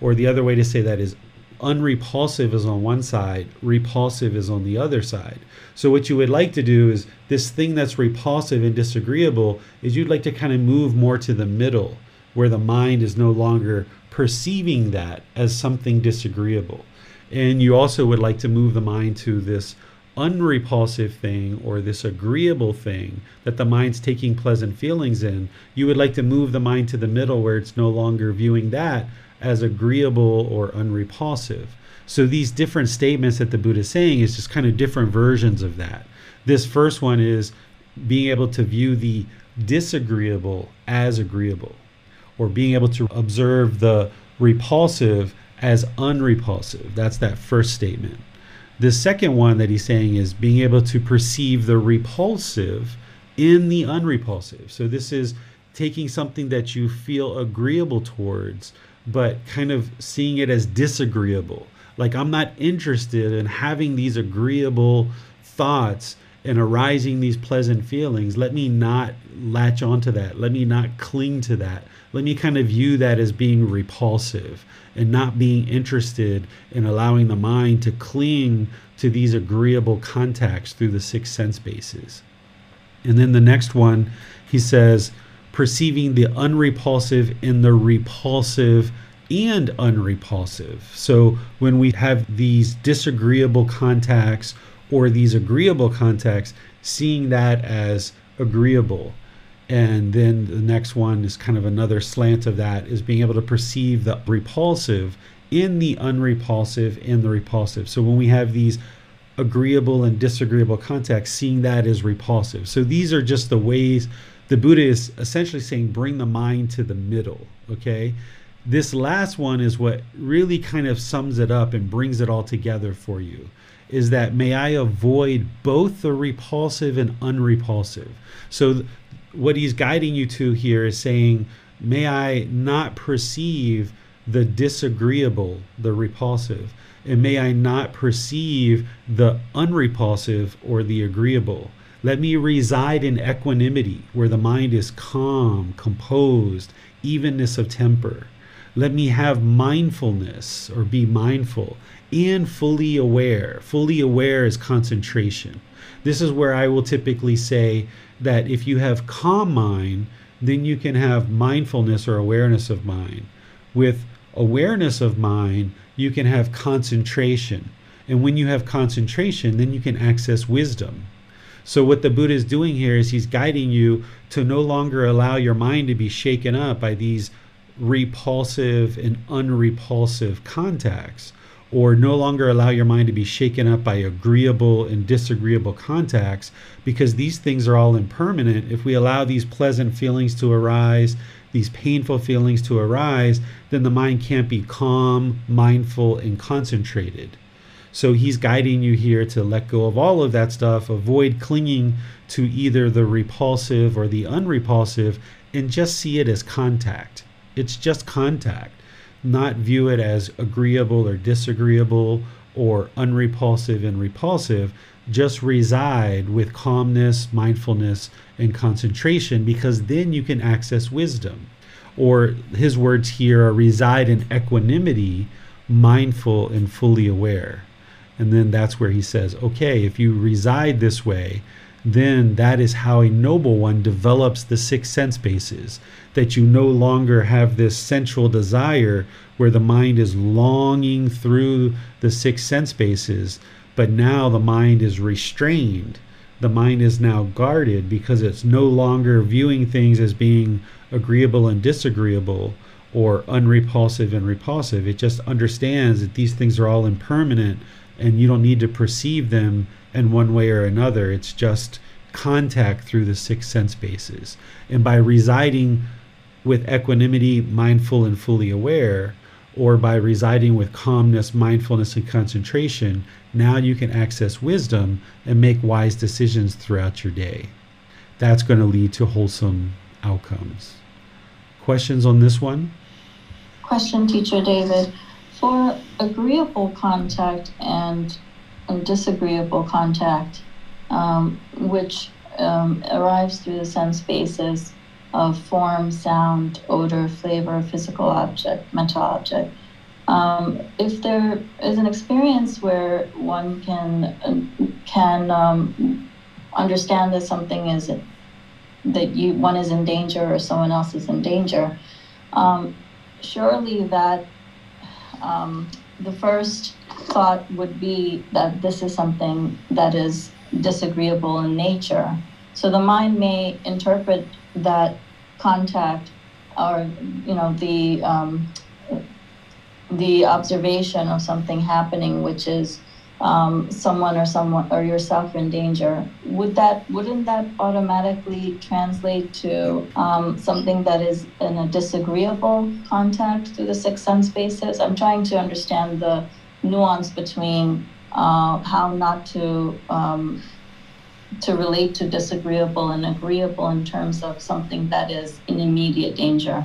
Or the other way to say that is unrepulsive is on one side, repulsive is on the other side. So what you would like to do is this thing that's repulsive and disagreeable is you'd like to kind of move more to the middle where the mind is no longer perceiving that as something disagreeable. And you also would like to move the mind to this unrepulsive thing or this agreeable thing that the mind's taking pleasant feelings in, you would like to move the mind to the middle where it's no longer viewing that as agreeable or unrepulsive. So these different statements that the Buddha is saying is just kind of different versions of that. This first one is being able to view the disagreeable as agreeable, or being able to observe the repulsive as unrepulsive. That's that first statement. The second one that he's saying is being able to perceive the repulsive in the unrepulsive. So this is taking something that you feel agreeable towards, but kind of seeing it as disagreeable. Like I'm not interested in having these agreeable thoughts and arising these pleasant feelings. Let me not latch onto that. Let me not cling to that. Let me kind of view that as being repulsive and not being interested in allowing the mind to cling to these agreeable contacts through the six sense bases. And then the next one, he says, perceiving the unrepulsive in the repulsive and unrepulsive. So when we have these disagreeable contacts or these agreeable contacts, seeing that as agreeable and then the next one is kind of another slant of that is being able to perceive the repulsive in the unrepulsive in the repulsive. So when we have these agreeable and disagreeable contacts, seeing that as repulsive. So these are just the ways the Buddha is essentially saying bring the mind to the middle. Okay. This last one is what really kind of sums it up and brings it all together for you is that may I avoid both the repulsive and unrepulsive. So what he's guiding you to here is saying, may I not perceive the disagreeable, the repulsive, and may I not perceive the unrepulsive or the agreeable. Let me reside in equanimity, where the mind is calm, composed, evenness of temper. Let me have mindfulness or be mindful and fully aware. Fully aware is concentration. This is where I will typically say that if you have calm mind, then you can have mindfulness or awareness of mind. With awareness of mind, you can have concentration. And when you have concentration, then you can access wisdom. So, what the Buddha is doing here is he's guiding you to no longer allow your mind to be shaken up by these repulsive and unrepulsive contacts, or no longer allow your mind to be shaken up by agreeable and disagreeable contacts because these things are all impermanent. If we allow these pleasant feelings to arise, these painful feelings to arise, then the mind can't be calm, mindful, and concentrated. So he's guiding you here to let go of all of that stuff, avoid clinging to either the repulsive or the unrepulsive, and just see it as contact. It's just contact not view it as agreeable or disagreeable or unrepulsive and repulsive just reside with calmness, mindfulness, and concentration because then you can access wisdom. Or his words here are reside in equanimity, mindful and fully aware. And then that's where he says, okay, if you reside this way, then that is how a noble one develops the six sense bases. That you no longer have this sensual desire where the mind is longing through the six sense bases, but now the mind is restrained. The mind is now guarded because it's no longer viewing things as being agreeable and disagreeable or unrepulsive and repulsive. It just understands that these things are all impermanent and you don't need to perceive them in one way or another. It's just contact through the six sense bases. And by residing with equanimity, mindful, and fully aware, or by residing with calmness, mindfulness, and concentration, now you can access wisdom and make wise decisions throughout your day. That's going to lead to wholesome outcomes. Questions on this one? Question, Teacher David. For agreeable contact and, disagreeable contact, um, which um, arrives through the sense bases of form, sound, odor, flavor, physical object, mental object. Um, if there is an experience where one can can um, understand that something is that you one is in danger or someone else is in danger, um, surely that um, the first thought would be that this is something that is disagreeable in nature. So the mind may interpret that contact or you know the um, the observation of something happening, which is um, someone or someone or yourself in danger, would that wouldn't that automatically translate to um, something that is in a disagreeable contact through the six sense basis? I'm trying to understand the nuance between uh, how not to um, to relate to disagreeable and agreeable in terms of something that is in immediate danger.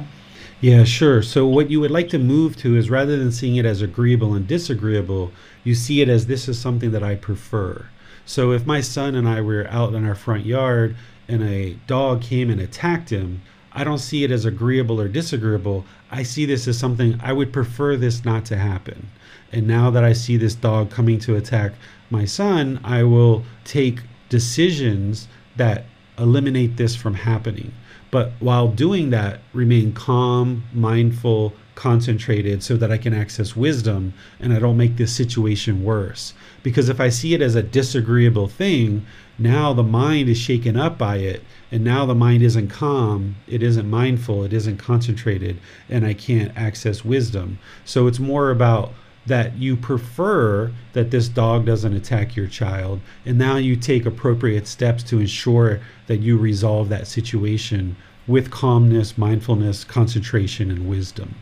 Yeah, sure. So, what you would like to move to is rather than seeing it as agreeable and disagreeable, you see it as this is something that I prefer. So, if my son and I were out in our front yard and a dog came and attacked him, I don't see it as agreeable or disagreeable. I see this as something I would prefer this not to happen. And now that I see this dog coming to attack my son, I will take decisions that eliminate this from happening. But while doing that, remain calm, mindful, concentrated so that I can access wisdom and I don't make this situation worse. Because if I see it as a disagreeable thing, now the mind is shaken up by it. And now the mind isn't calm, it isn't mindful, it isn't concentrated, and I can't access wisdom. So it's more about that you prefer that this dog doesn't attack your child, and now you take appropriate steps to ensure that you resolve that situation with calmness, mindfulness, concentration, and wisdom.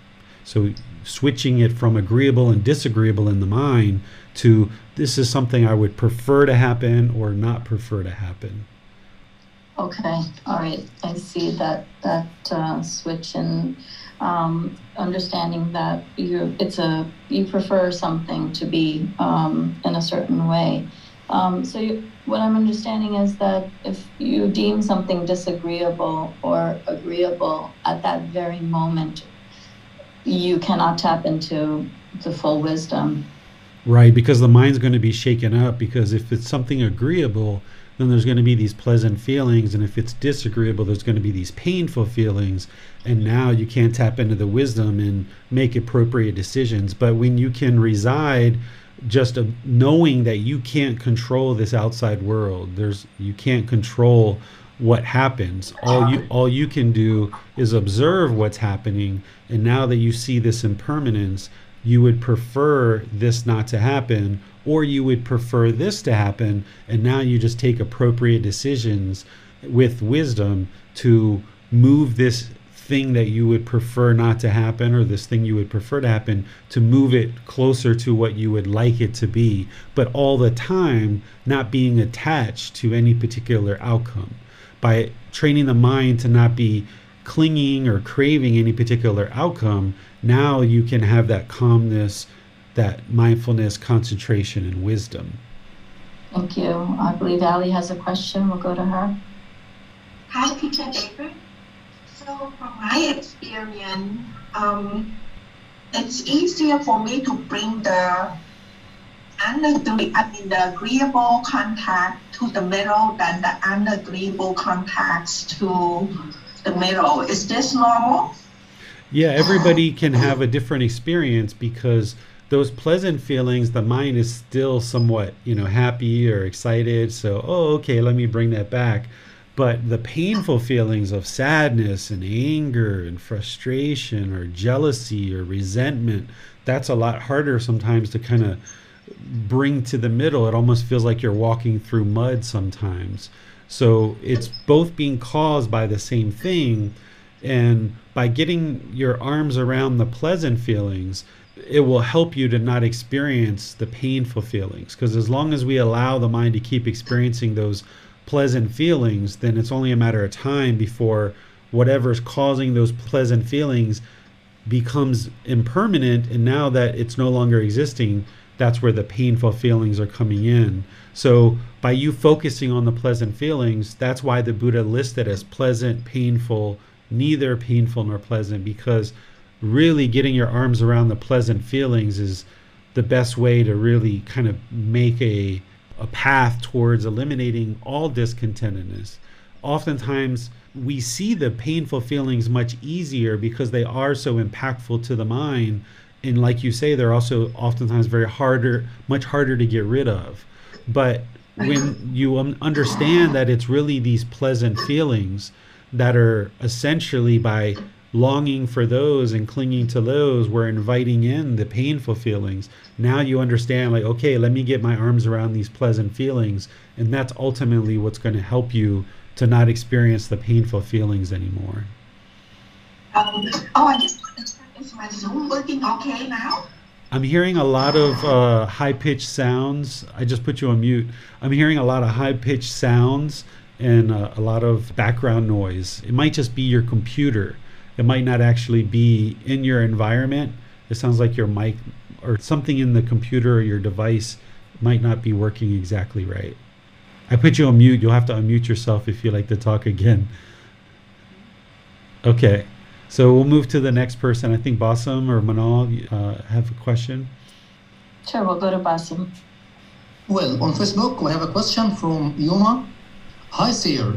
So, switching it from agreeable and disagreeable in the mind to this is something I would prefer to happen or not prefer to happen. Okay, all right. I see that that uh, switch in um, understanding that you it's a you prefer something to be um, in a certain way. Um, so you, what I'm understanding is that if you deem something disagreeable or agreeable at that very moment, you cannot tap into the full wisdom. Right, because the mind's going to be shaken up. Because if it's something agreeable, then there's going to be these pleasant feelings. And if it's disagreeable, there's going to be these painful feelings. And now you can't tap into the wisdom and make appropriate decisions. But when you can reside just a, knowing that you can't control this outside world, there's you can't control what happens. All you all you can do is observe what's happening. And now that you see this impermanence, you would prefer this not to happen or you would prefer this to happen and now you just take appropriate decisions with wisdom to move this thing that you would prefer not to happen or this thing you would prefer to happen to move it closer to what you would like it to be but all the time not being attached to any particular outcome. By training the mind to not be clinging or craving any particular outcome now you can have that calmness that mindfulness, concentration, and wisdom. Thank you. I believe Ali has a question. We'll go to her. Hi, teacher David. So, from my experience, um, it's easier for me to bring the unagree- I mean, the agreeable contact to the middle than the unagreeable contacts to the middle. Is this normal? Yeah, everybody can have a different experience because those pleasant feelings, the mind is still somewhat, you know, happy or excited. So, oh, okay, let me bring that back. But the painful feelings of sadness and anger and frustration or jealousy or resentment, that's a lot harder sometimes to kind of bring to the middle. It almost feels like you're walking through mud sometimes. So it's both being caused by the same thing. And by getting your arms around the pleasant feelings, it will help you to not experience the painful feelings. Because as long as we allow the mind to keep experiencing those pleasant feelings, then it's only a matter of time before whatever's causing those pleasant feelings becomes impermanent. And now that it's no longer existing, that's where the painful feelings are coming in. So, by you focusing on the pleasant feelings, that's why the Buddha listed as pleasant, painful, neither painful nor pleasant, because really getting your arms around the pleasant feelings is the best way to really kind of make a, a path towards eliminating all discontentedness. Oftentimes, we see the painful feelings much easier because they are so impactful to the mind and like you say they're also oftentimes very harder much harder to get rid of but when you understand that it's really these pleasant feelings that are essentially by longing for those and clinging to those we're inviting in the painful feelings now you understand like okay let me get my arms around these pleasant feelings and that's ultimately what's going to help you to not experience the painful feelings anymore Um, oh, I just want to check, is my Zoom working okay now? I'm hearing a lot of uh, high pitched sounds. I just put you on mute. I'm hearing a lot of high pitched sounds and uh, a lot of background noise. It might just be your computer. It might not actually be in your environment. It sounds like your mic or something in the computer or your device might not be working exactly right. I put you on mute. You'll have to unmute yourself if you like to talk again. Okay. So we'll move to the next person. I think Bassam or Manal uh, have a question. Sure, we'll go to Bassam. Well, on Facebook, we have a question from Yuma. Hi, Seer.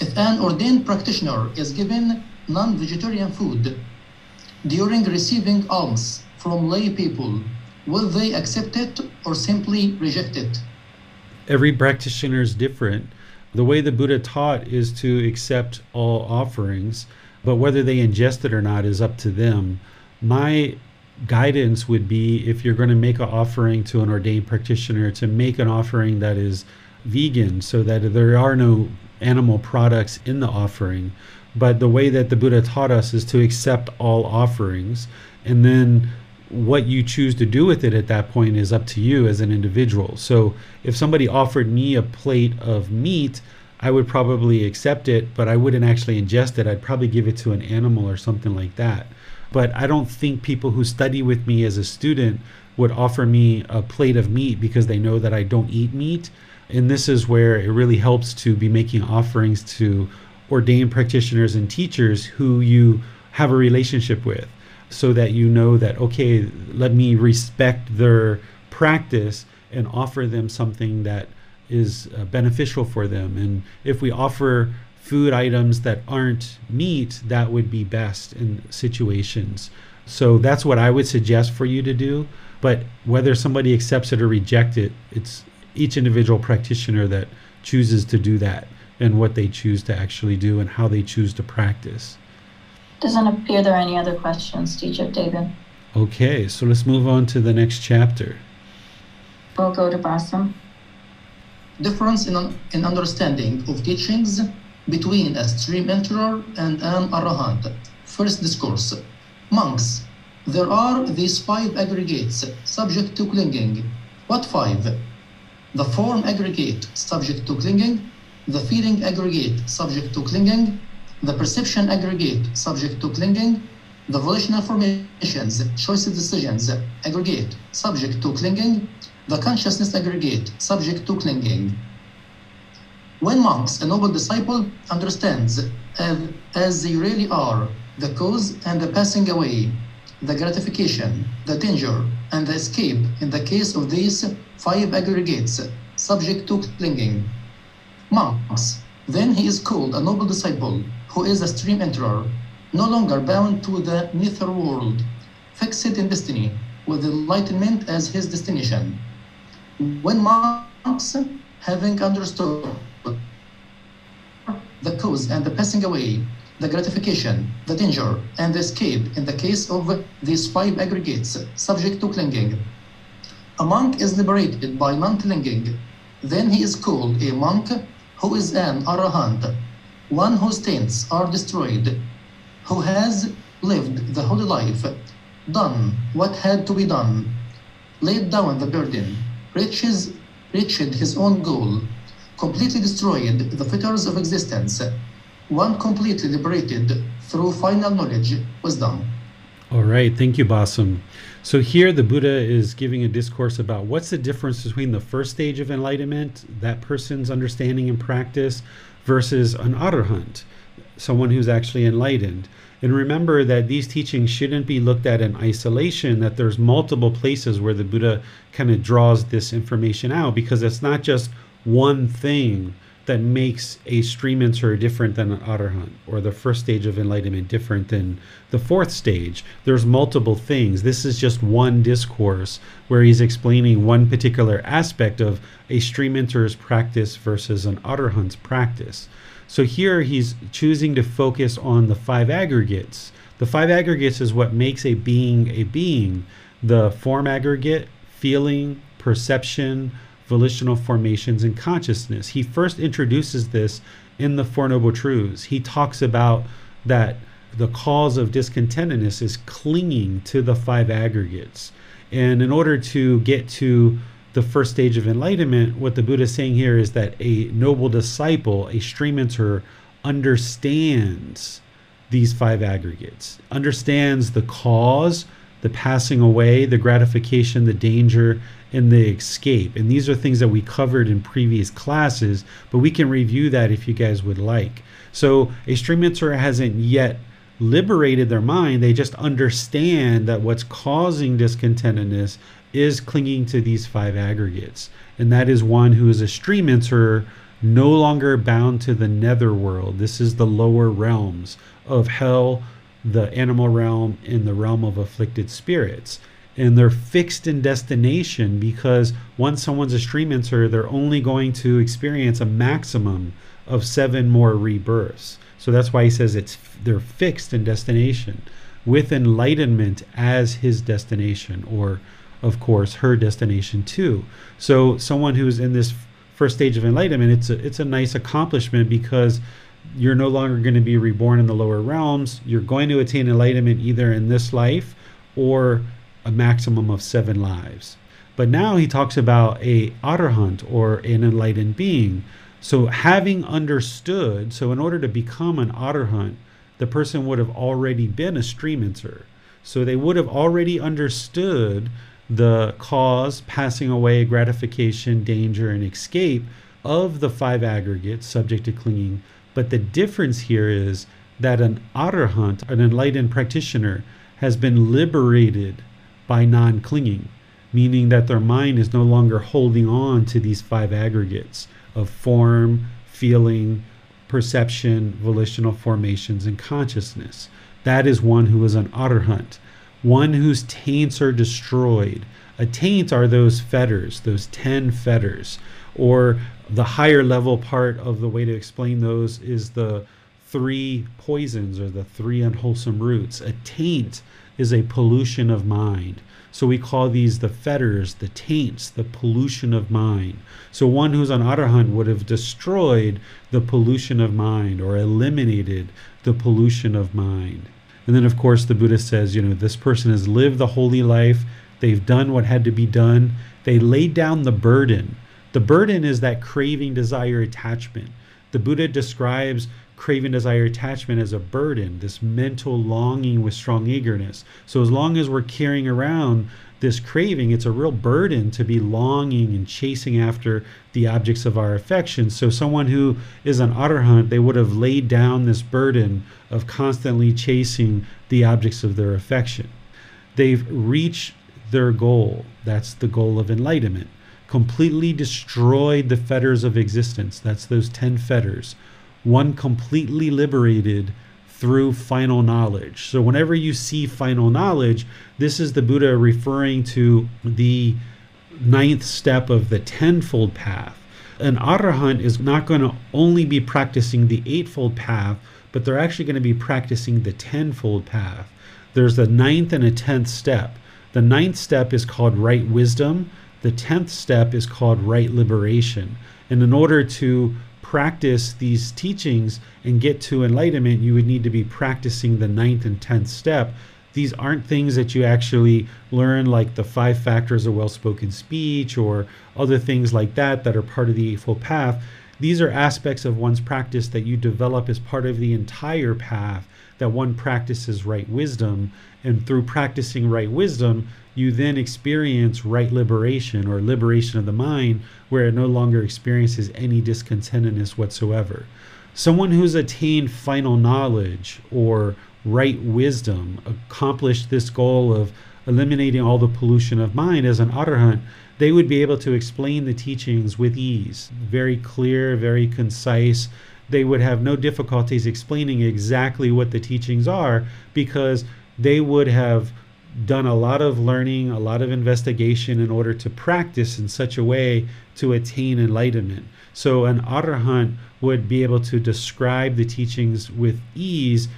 If an ordained practitioner is given non vegetarian food during receiving alms from lay people, will they accept it or simply reject it? Every practitioner is different. The way the Buddha taught is to accept all offerings, but whether they ingest it or not is up to them. My guidance would be if you're going to make an offering to an ordained practitioner to make an offering that is vegan so that there are no animal products in the offering but the way that the buddha taught us is to accept all offerings and then what you choose to do with it at that point is up to you as an individual. So if somebody offered me a plate of meat i would probably accept it but i wouldn't actually ingest it. I'd probably give it to an animal or something like that. But I don't think people who study with me as a student would offer me a plate of meat because they know that I don't eat meat. And this is where it really helps to be making offerings to ordained practitioners and teachers who you have a relationship with so that you know that, okay, let me respect their practice and offer them something that is uh, beneficial for them. And if we offer food items that aren't meat, that would be best in situations. So that's what I would suggest for you to do. But whether somebody accepts it or rejects it, it's each individual practitioner that chooses to do that and what they choose to actually do and how they choose to practice. Doesn't appear there are any other questions, teacher David. Okay, so let's move on to the next chapter. We'll go to Bassam. Difference in, in understanding of teachings between a stream enterer and an arahant. First discourse. Monks, there are these five aggregates subject to clinging. What five? The form aggregate subject to clinging, the feeling aggregate subject to clinging, the perception aggregate subject to clinging, The volitional formations, choice decisions, aggregate, subject to clinging. The consciousness aggregate, subject to clinging. When monks, a noble disciple, understands as, as they really are the cause and the passing away, the gratification, the danger, and the escape in the case of these five aggregates, subject to clinging. Monks, then he is called a noble disciple who is a stream enterer, no longer bound to the nether world, fixed in destiny, with enlightenment as his destination. When monks, having understood the cause and the passing away, the gratification, the danger, and the escape in the case of these five aggregates subject to clinging. A monk is liberated by non clinging. Then he is called a monk who is an arahant, one whose taints are destroyed, who has lived the holy life, done what had to be done, laid down the burden, reaches, reached his own goal, completely destroyed the fetters of existence, one completely liberated through final knowledge, wisdom. All right, thank you, Bassam. So here the Buddha is giving a discourse about what's the difference between the first stage of enlightenment, that person's understanding and practice, versus an arahant, someone who's actually enlightened. And remember that these teachings shouldn't be looked at in isolation, that there's multiple places where the Buddha kind of draws this information out because it's not just one thing that makes a stream enterer different than an arahant or the first stage of enlightenment different than the fourth stage. There's multiple things. This is just one discourse where he's explaining one particular aspect of a stream enterer's practice versus an arahant's practice. So here he's choosing to focus on the five aggregates. The five aggregates is what makes a being a being. The form aggregate feeling perception volitional formations and consciousness. He first introduces this in the Four Noble Truths. He talks about that the cause of discontentedness is clinging to the five aggregates. And in order to get to the first stage of enlightenment, what the Buddha is saying here is that a noble disciple, a stream enterer, understands these five aggregates, understands the cause, the passing away, the gratification, the danger, and the escape. And these are things that we covered in previous classes, but we can review that if you guys would like. So a stream enterer hasn't yet liberated their mind. They just understand that what's causing discontentedness is clinging to these five aggregates. And that is one who is a stream enterer, no longer bound to the nether world. This is the lower realms of hell, the animal realm, and the realm of afflicted spirits and they're fixed in destination because once someone's a stream enterer, they're only going to experience a maximum of seven more rebirths. So that's why he says it's they're fixed in destination with enlightenment as his destination, or of course her destination too. So someone who's in this first stage of enlightenment, it's a it's a nice accomplishment because you're no longer going to be reborn in the lower realms. You're going to attain enlightenment either in this life or a maximum of seven lives. But now he talks about a arahant or an enlightened being. So having understood, so in order to become an arahant, the person would have already been a stream enterer. So they would have already understood the cause, passing away, gratification, danger, and escape of the five aggregates subject to clinging. But the difference here is that an arahant, an enlightened practitioner, has been liberated by non clinging, meaning that their mind is no longer holding on to these five aggregates of form, feeling, perception, volitional formations, and consciousness. That is one who is an arahant, one whose taints are destroyed. A taint are those fetters, those 10 fetters, or the higher level part of the way to explain those is the three poisons or the three unwholesome roots. A taint is a pollution of mind. So we call these the fetters, the taints, the pollution of mind. So one who's an arahant would have destroyed the pollution of mind or eliminated the pollution of mind. And then, of course, the Buddha says, you know, this person has lived the holy life. They've done what had to be done. They laid down the burden. The burden is that craving, desire, attachment. The Buddha describes craving, desire, attachment as a burden, this mental longing with strong eagerness. So as long as we're carrying around this craving, it's a real burden to be longing and chasing after the objects of our affection. So someone who is an hunt, they would have laid down this burden of constantly chasing the objects of their affection. They've reached their goal. That's the goal of enlightenment. Completely destroyed the fetters of existence. That's those 10 fetters one completely liberated through final knowledge. So, whenever you see final knowledge, this is the Buddha referring to the ninth step of the tenfold path. An arahant is not going to only be practicing the eightfold path, but they're actually going to be practicing the tenfold path. There's a ninth and a tenth step. The ninth step is called right wisdom, the tenth step is called right liberation. And in order to practice these teachings and get to enlightenment, you would need to be practicing the ninth and tenth step. These aren't things that you actually learn, like the five factors of well spoken speech or other things like that, that are part of the Eightfold Path. These are aspects of one's practice that you develop as part of the entire path, that one practices right wisdom. And through practicing right wisdom, you then experience right liberation or liberation of the mind where it no longer experiences any discontentedness whatsoever. Someone who's attained final knowledge or right wisdom, accomplished this goal of eliminating all the pollution of mind as an arhat, they would be able to explain the teachings with ease, very clear, very concise. They would have no difficulties explaining exactly what the teachings are because they would have done a lot of learning, a lot of investigation in order to practice in such a way to attain enlightenment. So an arahant would be able to describe the teachings with ease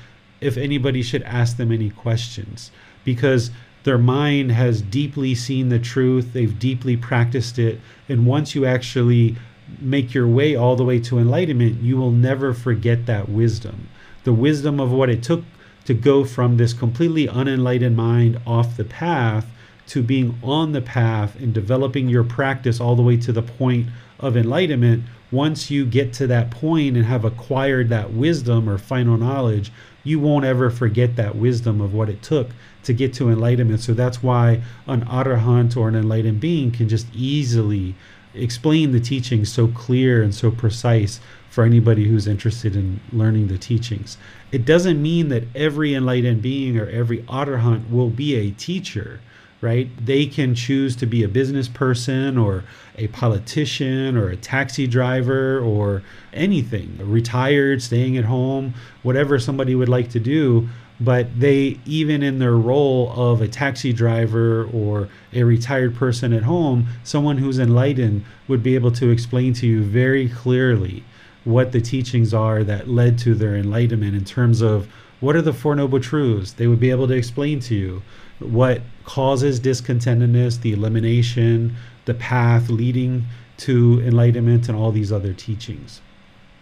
if anybody should ask them any questions because their mind has deeply seen the truth, they've deeply practiced it, and once you actually make your way all the way to enlightenment, you will never forget that wisdom. The wisdom of what it took to go from this completely unenlightened mind off the path to being on the path and developing your practice all the way to the point of enlightenment. Once you get to that point and have acquired that wisdom or final knowledge, you won't ever forget that wisdom of what it took to get to enlightenment. So that's why an arahant or an enlightened being can just easily explain the teachings so clear and so precise for anybody who's interested in learning the teachings. It doesn't mean that every enlightened being or every arhat will be a teacher, right? They can choose to be a business person or a politician or a taxi driver or anything, retired, staying at home, whatever somebody would like to do but they even in their role of a taxi driver or a retired person at home someone who's enlightened would be able to explain to you very clearly what the teachings are that led to their enlightenment in terms of what are the four noble truths? They would be able to explain to you what causes discontentedness the elimination the path leading to enlightenment and all these other teachings.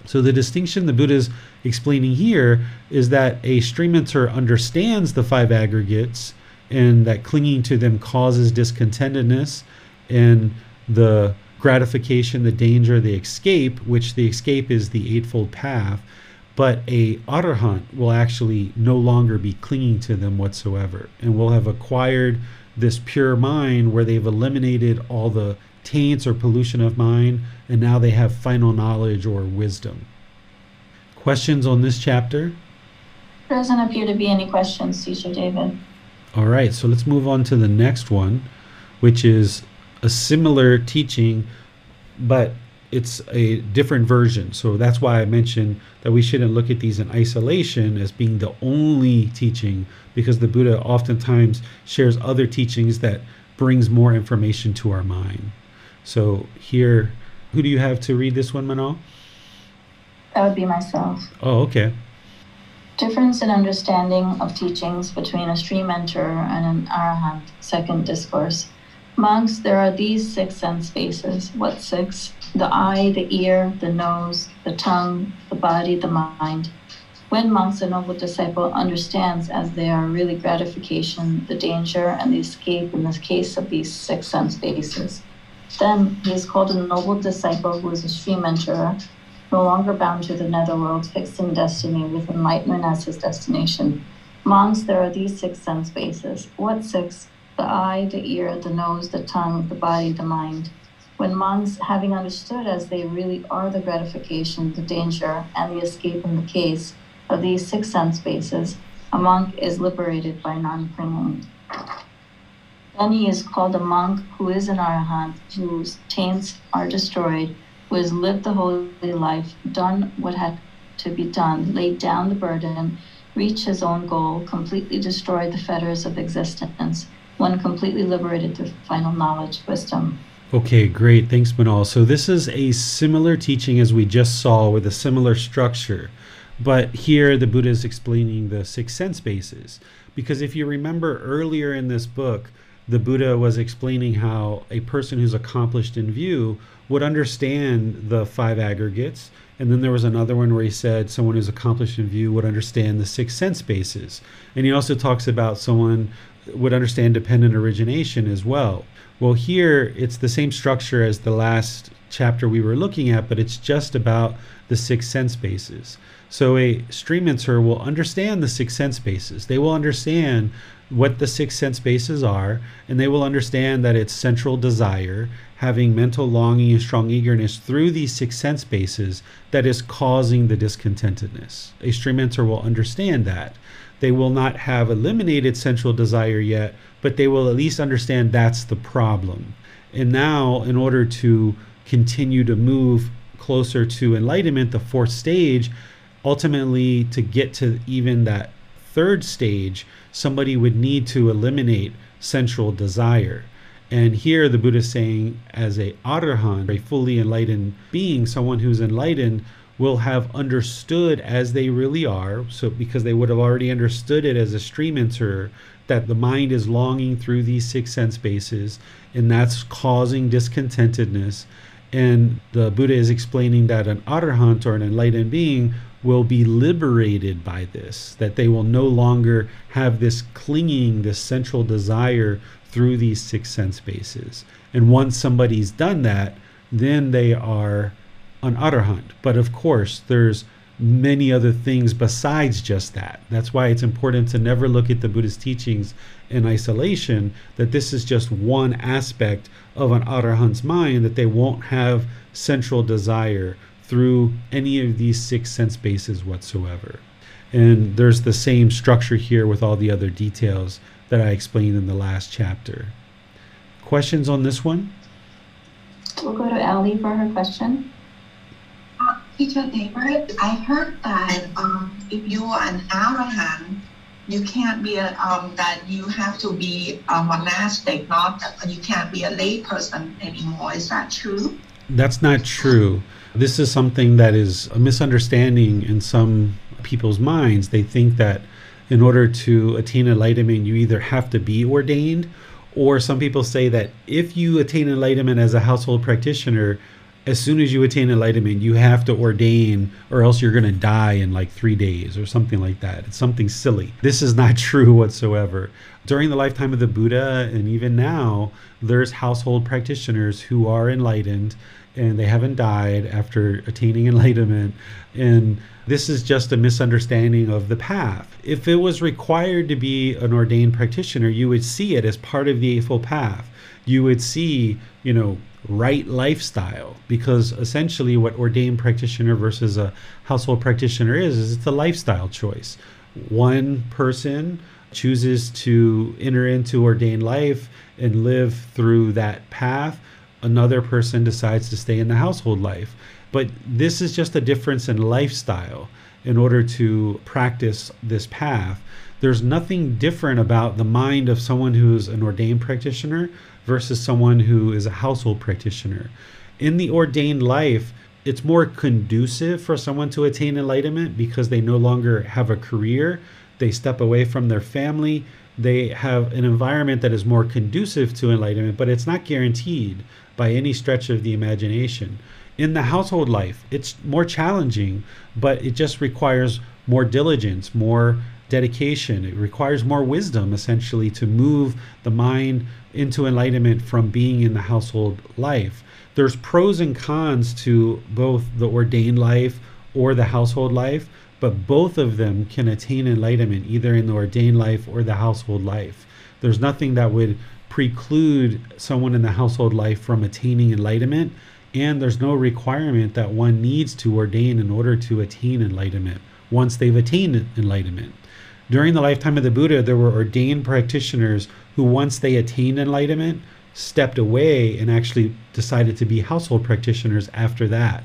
So the distinction the Buddha is explaining here is that a stream enter understands the five aggregates and that clinging to them causes discontentedness and the gratification, the danger, the escape, which the escape is the Eightfold Path. But a arahant will actually no longer be clinging to them whatsoever and will have acquired this pure mind where they've eliminated all the taints or pollution of mind, and now they have final knowledge or wisdom. Questions on this chapter? There doesn't appear to be any questions, teacher David. All right, so let's move on to the next one, which is a similar teaching, but it's a different version. So that's why I mentioned that we shouldn't look at these in isolation as being the only teaching, because the Buddha oftentimes shares other teachings that brings more information to our mind. So here, who do you have to read this one, Manal? That would be myself. Oh, okay. Difference in understanding of teachings between a stream enterer and an arahant. Second discourse. Monks, there are these six sense bases. What six? The eye, the ear, the nose, the tongue, the body, the mind. When monks, a noble disciple understands as they are really gratification, the danger, and the escape in the case of these six sense bases then he is called a noble disciple who is a stream enterer. no longer bound to the netherworld, fixed in destiny, with enlightenment as his destination. Monks, there are these six sense bases. What six? The eye, the ear, the nose, the tongue, the body, the mind. When monks, having understood as they really are the gratification, the danger, and the escape in the case of these six sense bases, a monk is liberated by non clinging. Then he is called a monk who is an arahant, whose taints are destroyed, who has lived the holy life, done what had to be done, laid down the burden, reached his own goal, completely destroyed the fetters of existence, one completely liberated to final knowledge, wisdom. Okay, great. Thanks, Manal. So, this is a similar teaching as we just saw with a similar structure. But here the Buddha is explaining the six sense bases. Because if you remember earlier in this book, the Buddha was explaining how a person who's accomplished in view would understand the five aggregates. And then there was another one where he said someone who's accomplished in view would understand the six sense bases. And he also talks about someone would understand dependent origination as well. Well, here it's the same structure as the last chapter we were looking at, but it's just about the six sense bases. So a stream enter will understand the six sense bases. They will understand what the six sense bases are, and they will understand that it's sensual desire, having mental longing and strong eagerness through these six sense bases that is causing the discontentedness. A stream enter will understand that. They will not have eliminated sensual desire yet, but they will at least understand that's the problem. And now, in order to continue to move closer to enlightenment, the fourth stage, ultimately to get to even that third stage, somebody would need to eliminate sensual desire. And here the Buddha is saying, as a arahant, a fully enlightened being, someone who's enlightened, will have understood as they really are. So, because they would have already understood it as a stream enterer, that the mind is longing through these six sense bases, and that's causing discontentedness. And the Buddha is explaining that an arahant or an enlightened being will be liberated by this, that they will no longer have this clinging, this sensual desire through these six sense bases. And once somebody's done that, then they are an arahant. But of course, there's many other things besides just that. That's why it's important to never look at the Buddhist teachings in isolation, that this is just one aspect of an arahant's mind, that they won't have sensual desire through any of these six sense bases whatsoever. And there's the same structure here with all the other details that I explained in the last chapter. Questions on this one? We'll go to Ali for her question. Teacher David, I heard that um, if you are an arahant, you can't be a, um, that you have to be a monastic, not you can't be a layperson anymore. Is that true? That's not true. This is something that is a misunderstanding in some people's minds. They think that in order to attain enlightenment, you either have to be ordained, or some people say that if you attain enlightenment as a household practitioner, as soon as you attain enlightenment, you have to ordain, or else you're going to die in like three days or something like that. It's something silly. This is not true whatsoever. During the lifetime of the Buddha, and even now, there's household practitioners who are enlightened and they haven't died after attaining enlightenment. And this is just a misunderstanding of the path. If it was required to be an ordained practitioner, you would see it as part of the Eightfold Path. You would see, you know, right lifestyle because essentially what ordained practitioner versus a household practitioner is is it's a lifestyle choice. One person chooses to enter into ordained life and live through that path another person decides to stay in the household life. But this is just a difference in lifestyle in order to practice this path. There's nothing different about the mind of someone who's an ordained practitioner versus someone who is a household practitioner. In the ordained life, it's more conducive for someone to attain enlightenment because they no longer have a career. They step away from their family. They have an environment that is more conducive to enlightenment, but it's not guaranteed by any stretch of the imagination. In the household life, it's more challenging, but it just requires more diligence, more dedication. It requires more wisdom, essentially, to move the mind into enlightenment from being in the household life. there's pros and cons to both the ordained life or the household life, but both of them can attain enlightenment either in the ordained life or the household life. There's nothing that would preclude someone in the household life from attaining enlightenment, and there's no requirement that one needs to ordain in order to attain enlightenment once they've attained enlightenment. During the lifetime of the Buddha, there were ordained practitioners who, once they attained enlightenment, stepped away and actually decided to be household practitioners after that.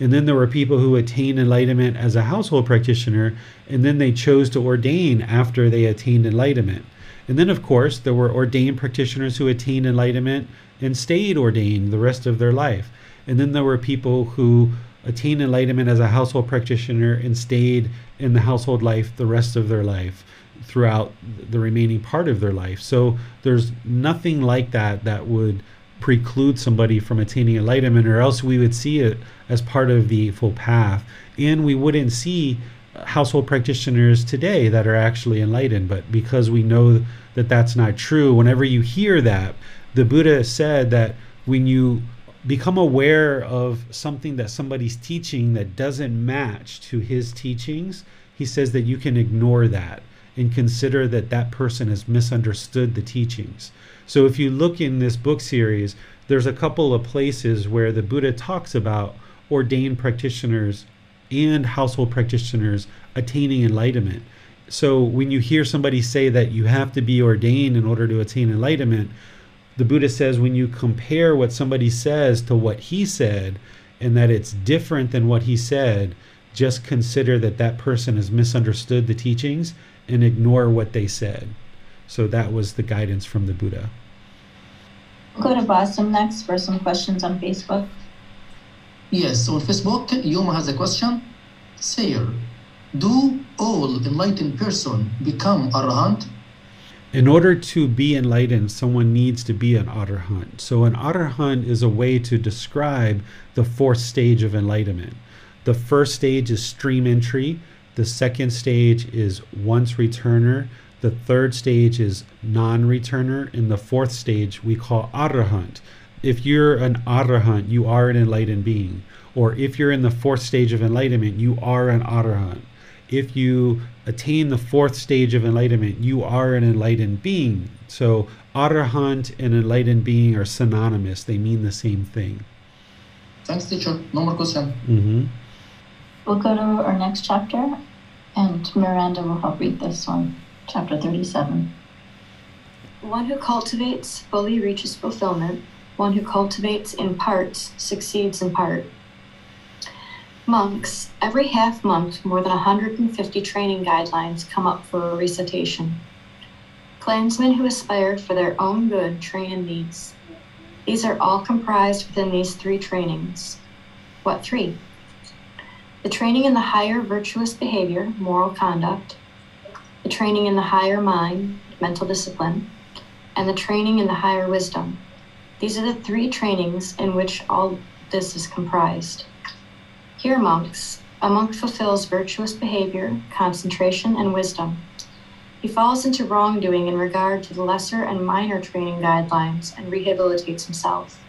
And then there were people who attained enlightenment as a household practitioner, and then they chose to ordain after they attained enlightenment. And then, of course, there were ordained practitioners who attained enlightenment and stayed ordained the rest of their life. And then there were people who attained enlightenment as a household practitioner and stayed in the household life the rest of their life throughout the remaining part of their life. So there's nothing like that that would preclude somebody from attaining enlightenment, or else we would see it as part of the full path. And we wouldn't see household practitioners today that are actually enlightened. But because we know that that's not true, whenever you hear that, the Buddha said that when you become aware of something that somebody's teaching that doesn't match to his teachings, he says that you can ignore that and consider that that person has misunderstood the teachings. So if you look in this book series, there's a couple of places where the Buddha talks about ordained practitioners and household practitioners attaining enlightenment. So when you hear somebody say that you have to be ordained in order to attain enlightenment, the Buddha says when you compare what somebody says to what he said and that it's different than what he said, just consider that that person has misunderstood the teachings and ignore what they said. So that was the guidance from the Buddha. We'll go to Bassam next for some questions on Facebook. Yes, on Facebook, Yoma has a question. Saya, do all enlightened person become arahant? In order to be enlightened, someone needs to be an arahant. So an arahant is a way to describe the fourth stage of enlightenment. The first stage is stream entry. The second stage is once returner. The third stage is non returner. And the fourth stage we call arahant. If you're an arahant, you are an enlightened being. Or if you're in the fourth stage of enlightenment, you are an arahant. If you attain the fourth stage of enlightenment, you are an enlightened being. So, arahant and enlightened being are synonymous, they mean the same thing. Thanks, teacher. No more question. Mm-hmm. We'll go to our next chapter, and Miranda will help read this one, chapter 37. One who cultivates fully reaches fulfillment. One who cultivates in parts succeeds in part. Monks, every half month, more than 150 training guidelines come up for recitation. Clansmen who aspire for their own good train in these. These are all comprised within these three trainings. What three? The training in the higher virtuous behavior, moral conduct, the training in the higher mind, mental discipline, and the training in the higher wisdom. These are the three trainings in which all this is comprised. Here, monks, a monk fulfills virtuous behavior, concentration, and wisdom. He falls into wrongdoing in regard to the lesser and minor training guidelines and rehabilitates himself.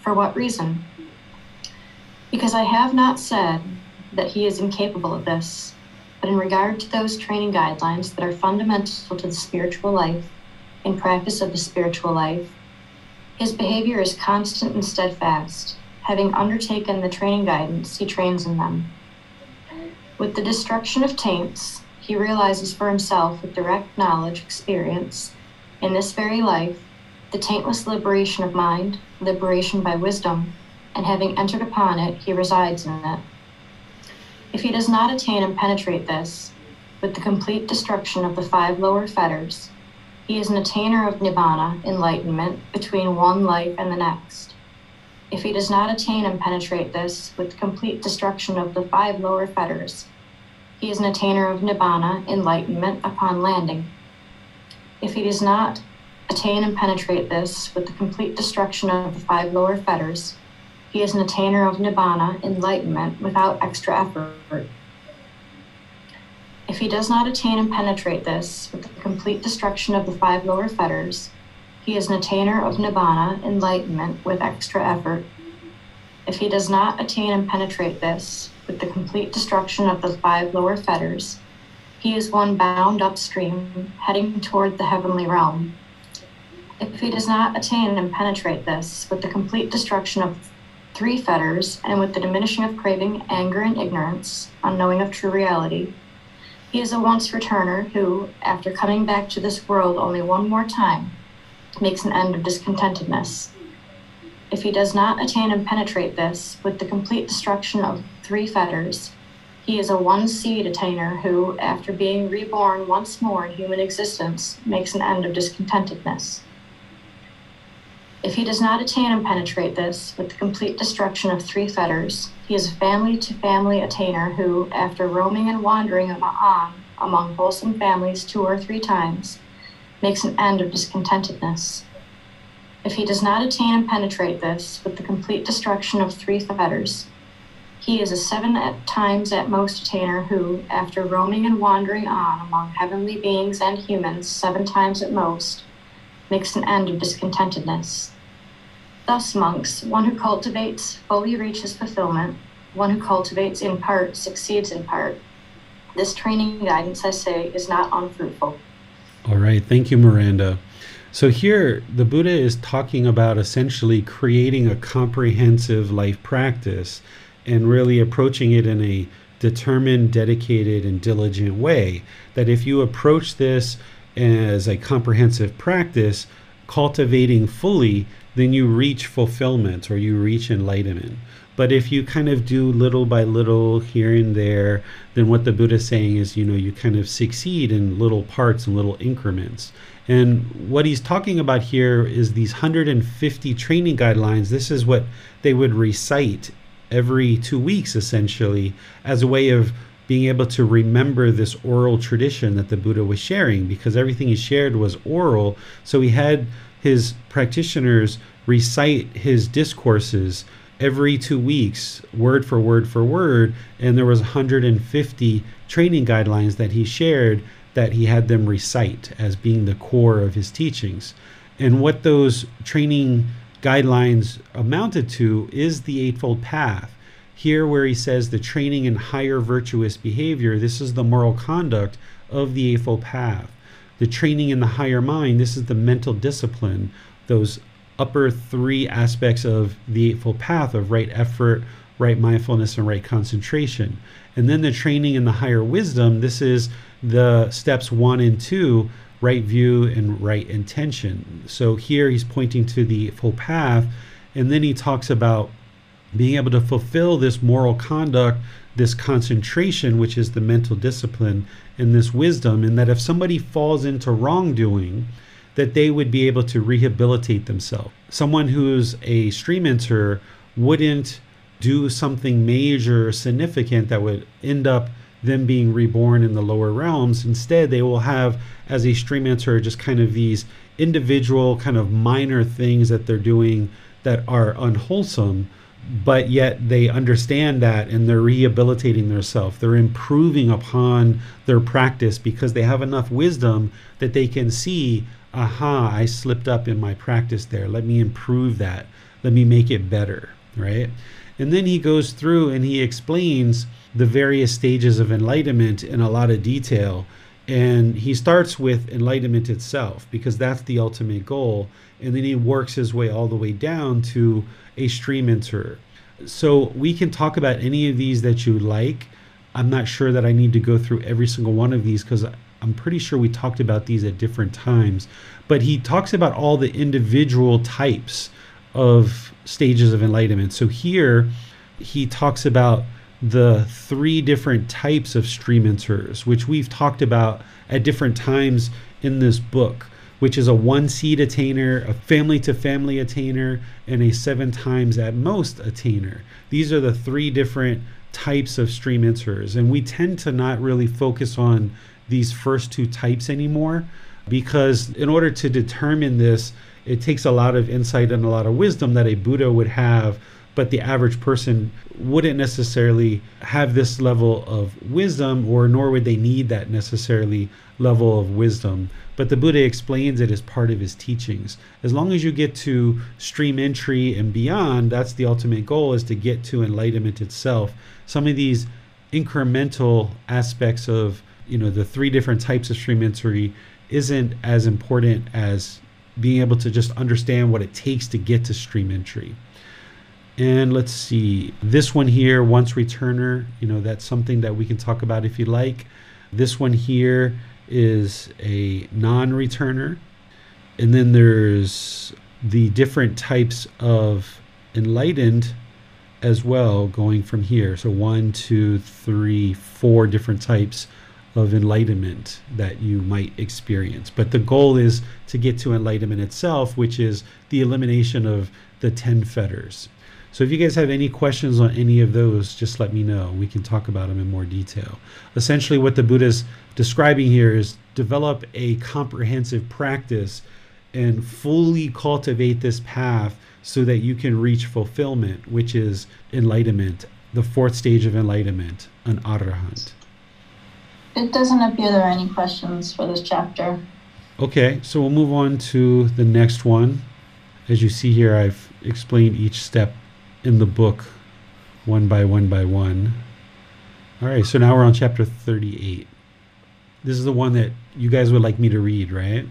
For what reason? Because I have not said that he is incapable of this, but in regard to those training guidelines that are fundamental to the spiritual life, in practice of the spiritual life, his behavior is constant and steadfast having undertaken the training guidance, he trains in them. With the destruction of taints, he realizes for himself with direct knowledge, experience, in this very life, the taintless liberation of mind, liberation by wisdom, and having entered upon it, he resides in it. If he does not attain and penetrate this, with the complete destruction of the five lower fetters, he is an attainer of nibbana, enlightenment, between one life and the next. If he does not attain and penetrate this with complete destruction of the five lower fetters, he is an attainer of nibbana, enlightenment, upon landing. If he does not attain and penetrate this with the complete destruction of the five lower fetters, he is an attainer of nibbana, enlightenment, without extra effort. If he does not attain and penetrate this with the complete destruction of the five lower fetters, he is an attainer of nibbana, enlightenment, with extra effort. If he does not attain and penetrate this, with the complete destruction of the five lower fetters, he is one bound upstream, heading toward the heavenly realm. If he does not attain and penetrate this, with the complete destruction of three fetters, and with the diminishing of craving, anger, and ignorance, unknowing of true reality, he is a once returner who, after coming back to this world only one more time, makes an end of discontentedness. If he does not attain and penetrate this, with the complete destruction of three fetters, he is a one seed attainer who, after being reborn once more in human existence, makes an end of discontentedness. If he does not attain and penetrate this, with the complete destruction of three fetters, he is a family to family attainer who, after roaming and wandering on among wholesome families two or three times, makes an end of discontentedness. If he does not attain and penetrate this, with the complete destruction of three fetters, he is a seven at times at most attainer who, after roaming and wandering on among heavenly beings and humans seven times at most, makes an end of discontentedness. Thus, monks, one who cultivates fully reaches fulfillment, one who cultivates in part succeeds in part. This training guidance, I say, is not unfruitful. All right, thank you, Miranda. So, here the Buddha is talking about essentially creating a comprehensive life practice and really approaching it in a determined, dedicated, and diligent way. That if you approach this as a comprehensive practice, cultivating fully, then you reach fulfillment or you reach enlightenment. But if you kind of do little by little here and there, then what the Buddha is saying is, you know, you kind of succeed in little parts and little increments. And what he's talking about here is these 150 training guidelines. This is what they would recite every two weeks, essentially, as a way of being able to remember this oral tradition that the Buddha was sharing, because everything he shared was oral. So he had his practitioners recite his discourses every two weeks, word for word for word, and there was 150 training guidelines that he shared that he had them recite as being the core of his teachings. And what those training guidelines amounted to is the Eightfold Path. Here, where he says the training in higher virtuous behavior, this is the moral conduct of the Eightfold Path. The training in the higher mind, this is the mental discipline, those upper three aspects of the Eightfold Path of right effort, right mindfulness, and right concentration. And then the training in the higher wisdom, this is the steps one and two right view and right intention. So here he's pointing to the full path, and then he talks about being able to fulfill this moral conduct, this concentration, which is the mental discipline, and this wisdom, and that if somebody falls into wrongdoing, that they would be able to rehabilitate themselves. Someone who's a stream enterer wouldn't do something major or significant that would end up them being reborn in the lower realms. Instead, they will have, as a stream enterer, just kind of these individual, kind of minor things that they're doing that are unwholesome, but yet they understand that and they're rehabilitating themselves. They're improving upon their practice because they have enough wisdom that they can see, aha, I slipped up in my practice there. Let me improve that. Let me make it better, right? And then he goes through and he explains the various stages of enlightenment in a lot of detail. And he starts with enlightenment itself because that's the ultimate goal. And then he works his way all the way down to a stream enterer. So we can talk about any of these that you like. I'm not sure that I need to go through every single one of these because I'm pretty sure we talked about these at different times. But he talks about all the individual types of stages of enlightenment. So here he talks about the three different types of stream enterers, which we've talked about at different times in this book, which is a one seed attainer, a family to family attainer, and a seven times at most attainer. These are the three different types of stream enterers. And we tend to not really focus on these first two types anymore because in order to determine this, it takes a lot of insight and a lot of wisdom that a Buddha would have but the average person wouldn't necessarily have this level of wisdom, or nor would they need that necessarily level of wisdom. But the Buddha explains it as part of his teachings. As long as you get to stream entry and beyond, that's the ultimate goal is to get to enlightenment itself. Some of these incremental aspects of you know the three different types of stream entry isn't as important as being able to just understand what it takes to get to stream entry. And let's see, this one here, once returner, you know, that's something that we can talk about if you like. This one here is a non returner. And then there's the different types of enlightened as well going from here. So one, two, three, four different types of enlightenment that you might experience. But the goal is to get to enlightenment itself, which is the elimination of the 10 fetters. So if you guys have any questions on any of those, just let me know. We can talk about them in more detail. Essentially, what the Buddha is describing here is develop a comprehensive practice and fully cultivate this path so that you can reach fulfillment, which is enlightenment, the fourth stage of enlightenment, an arahant. It doesn't appear there are any questions for this chapter. Okay, so we'll move on to the next one. As you see here, I've explained each step in the book one by one by one. All right, so now we're on chapter 38. This is the one that you guys would like me to read, right?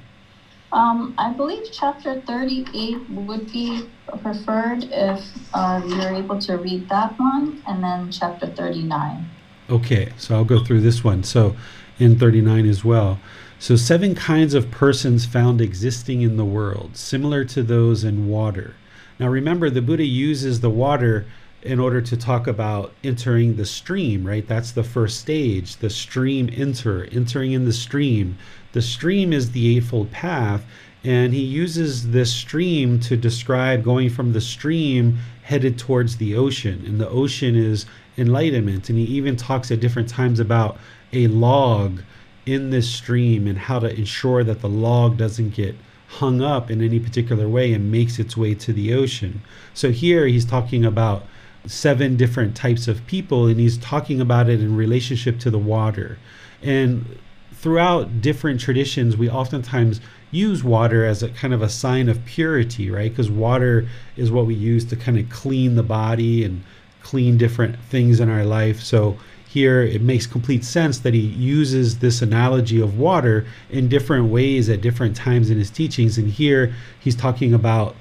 Um, I believe chapter 38 would be preferred if uh, you're able to read that one, and then chapter 39. Okay, so I'll go through this one. So in 39 as well. So, seven kinds of persons found existing in the world, similar to those in water. Now, remember, the Buddha uses the water in order to talk about entering the stream, right? That's the first stage, the stream enter, entering in the stream. The stream is the Eightfold Path, and he uses this stream to describe going from the stream headed towards the ocean. And the ocean is enlightenment. And he even talks at different times about a log in this stream and how to ensure that the log doesn't get hung up in any particular way and makes its way to the ocean. So here he's talking about seven different types of people and he's talking about it in relationship to the water. And throughout different traditions, we oftentimes use water as a kind of a sign of purity, right? Because water is what we use to kind of clean the body and clean different things in our life. So here it makes complete sense that he uses this analogy of water in different ways at different times in his teachings. And here he's talking about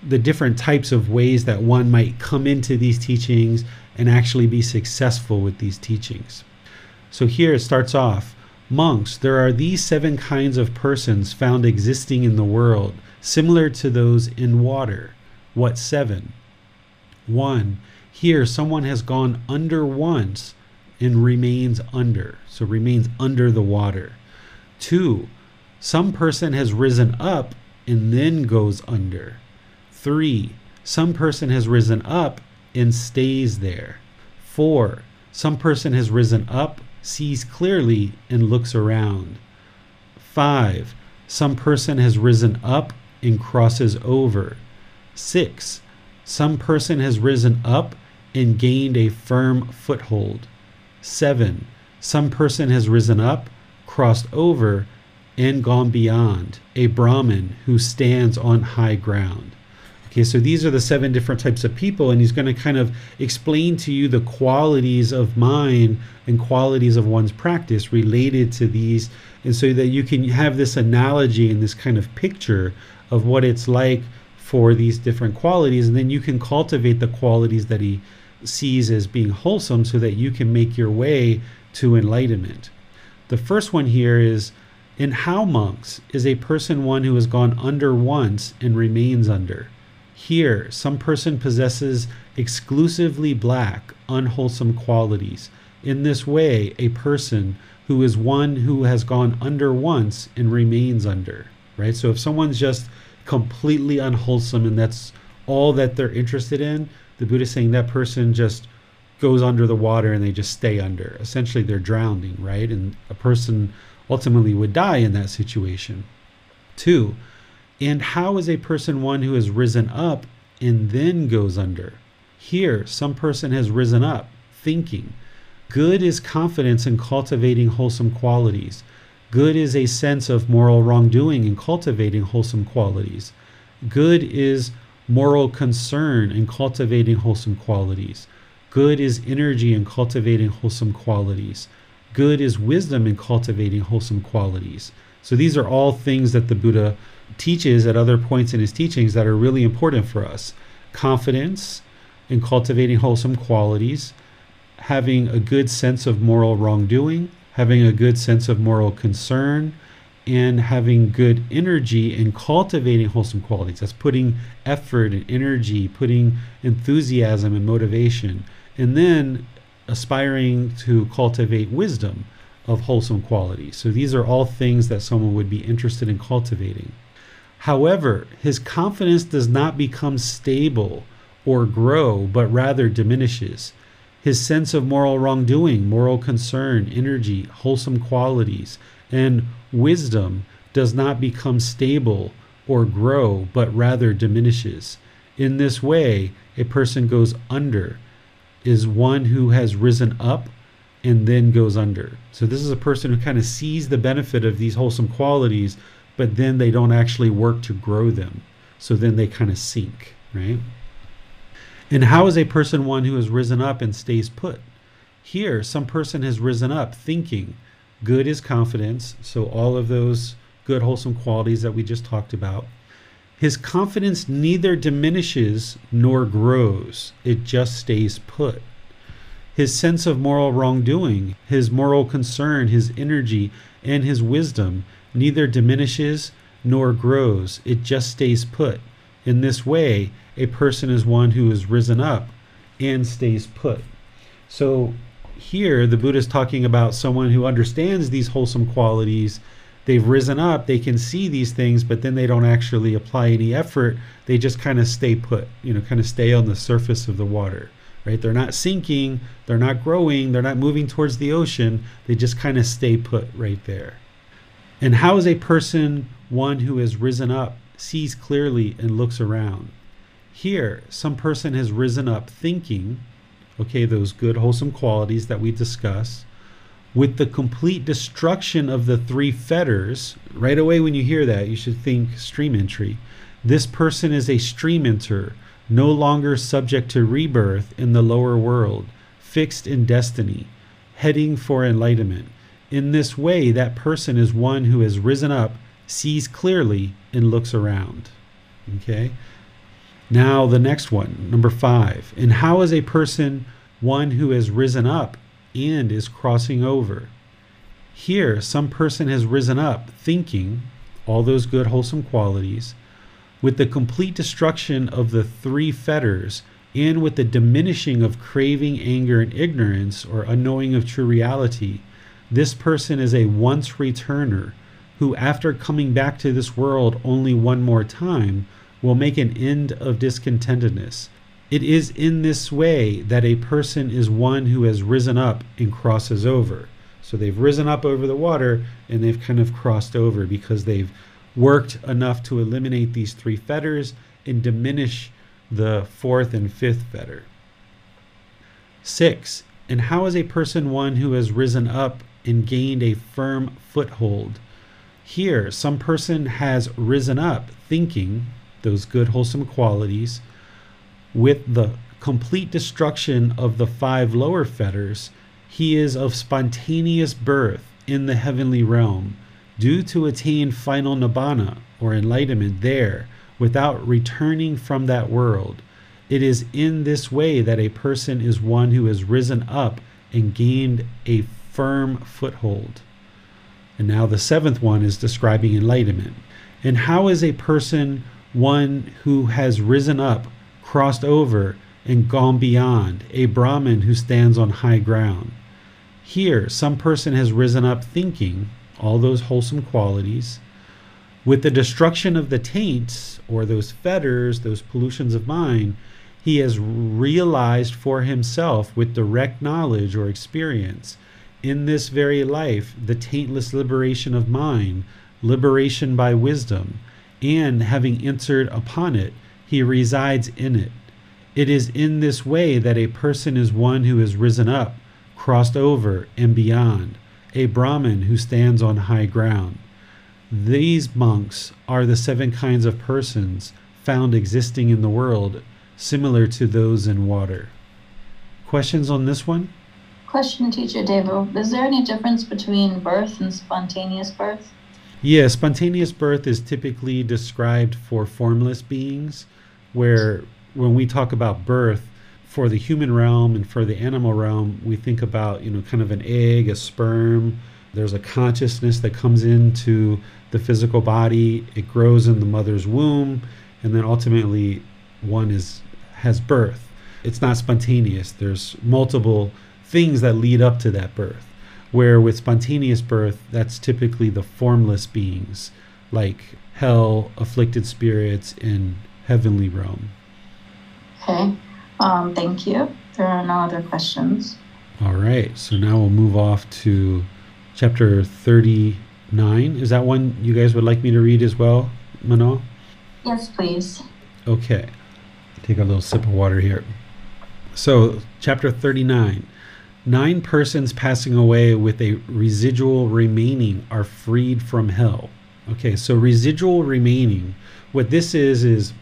the different types of ways that one might come into these teachings and actually be successful with these teachings. So here it starts off Monks, there are these seven kinds of persons found existing in the world, similar to those in water. What seven? One, here, someone has gone under once and remains under, so remains under the water. Two, some person has risen up and then goes under. Three, some person has risen up and stays there. Four, some person has risen up, sees clearly, and looks around. Five, some person has risen up and crosses over. Six, some person has risen up and gained a firm foothold. 7. Some person has risen up, crossed over, and gone beyond, a Brahmin who stands on high ground. Okay, so these are the seven different types of people, and he's going to kind of explain to you the qualities of mind and qualities of one's practice related to these, and so that you can have this analogy and this kind of picture of what it's like for these different qualities, and then you can cultivate the qualities that he sees as being wholesome so that you can make your way to enlightenment. The first one here is in how monks is a person one who has gone under once and remains under. Here, some person possesses exclusively black, unwholesome qualities. In this way, a person who is one who has gone under once and remains under, right? So if someone's just completely unwholesome and that's all that they're interested in, the Buddha is saying that person just goes under the water and they just stay under. Essentially, they're drowning, right? And a person ultimately would die in that situation. Two, and how is a person one who has risen up and then goes under? Here, some person has risen up, thinking. Good is confidence in cultivating wholesome qualities. Good is a sense of moral wrongdoing in cultivating wholesome qualities. Good is moral concern in cultivating wholesome qualities. Good is energy in cultivating wholesome qualities. Good is wisdom in cultivating wholesome qualities. So these are all things that the Buddha teaches at other points in his teachings that are really important for us. Confidence in cultivating wholesome qualities, having a good sense of moral wrongdoing, having a good sense of moral concern, and having good energy and cultivating wholesome qualities. That's putting effort and energy, putting enthusiasm and motivation, and then aspiring to cultivate wisdom of wholesome qualities. So these are all things that someone would be interested in cultivating. However, his confidence does not become stable or grow, but rather diminishes. His sense of moral wrongdoing, moral concern, energy, wholesome qualities, and wisdom does not become stable or grow, but rather diminishes. In this way, a person goes under, is one who has risen up and then goes under. So, this is a person who kind of sees the benefit of these wholesome qualities, but then they don't actually work to grow them. So, then they kind of sink, right? And how is a person one who has risen up and stays put? Here, some person has risen up thinking good is confidence. So, all of those good, wholesome qualities that we just talked about. His confidence neither diminishes nor grows, it just stays put. His sense of moral wrongdoing, his moral concern, his energy, and his wisdom neither diminishes nor grows, it just stays put. In this way, a person is one who is risen up and stays put. So here, the Buddha is talking about someone who understands these wholesome qualities. They've risen up, they can see these things, but then they don't actually apply any effort. They just kind of stay put, you know, kind of stay on the surface of the water, right? They're not sinking, they're not growing, they're not moving towards the ocean. They just kind of stay put right there. And how is a person one who has risen up, sees clearly, and looks around? Here, some person has risen up thinking, okay, those good, wholesome qualities that we discuss, with the complete destruction of the three fetters. Right away, when you hear that, you should think stream entry. This person is a stream enter, no longer subject to rebirth in the lower world, fixed in destiny, heading for enlightenment. In this way, that person is one who has risen up, sees clearly, and looks around. Okay? Now, the next one, number five. And how is a person one who has risen up and is crossing over? Here, some person has risen up thinking all those good, wholesome qualities, with the complete destruction of the three fetters and with the diminishing of craving, anger, and ignorance or unknowing of true reality. This person is a once returner who, after coming back to this world only one more time, will make an end of discontentedness. It is in this way that a person is one who has risen up and crosses over. So they've risen up over the water and they've kind of crossed over because they've worked enough to eliminate these three fetters and diminish the fourth and fifth fetter. Six, and how is a person one who has risen up and gained a firm foothold? Here, some person has risen up thinking those good, wholesome qualities, with the complete destruction of the five lower fetters, he is of spontaneous birth in the heavenly realm, due to attain final nibbana, or enlightenment, there, without returning from that world. It is in this way that a person is one who has risen up and gained a firm foothold. And now the seventh one is describing enlightenment. And how is a person one who has risen up, crossed over, and gone beyond, a Brahmin who stands on high ground. Here, some person has risen up thinking all those wholesome qualities. With the destruction of the taints, or those fetters, those pollutions of mind, he has realized for himself with direct knowledge or experience in this very life the taintless liberation of mind, liberation by wisdom, and having entered upon it, he resides in it. It is in this way that a person is one who has risen up, crossed over, and beyond, a Brahmin who stands on high ground. These monks are the seven kinds of persons found existing in the world, similar to those in water. Questions on this one? Question, Teacher David. Is there any difference between birth and spontaneous birth? Yeah, spontaneous birth is typically described for formless beings, where when we talk about birth, for the human realm and for the animal realm, we think about, you know, kind of an egg, a sperm. There's a consciousness that comes into the physical body. It grows in the mother's womb, and then ultimately one is has birth. It's not spontaneous. There's multiple things that lead up to that birth. Where with spontaneous birth, that's typically the formless beings like hell, afflicted spirits, and heavenly realm. Okay, um, thank you. There are no other questions. All right, so now we'll move off to chapter 39. Is that one you guys would like me to read as well, Manal? Yes, please. Okay, take a little sip of water here. So, chapter 39 Nine persons passing away with a residual remaining are freed from hell. Okay, so residual remaining, what this is, is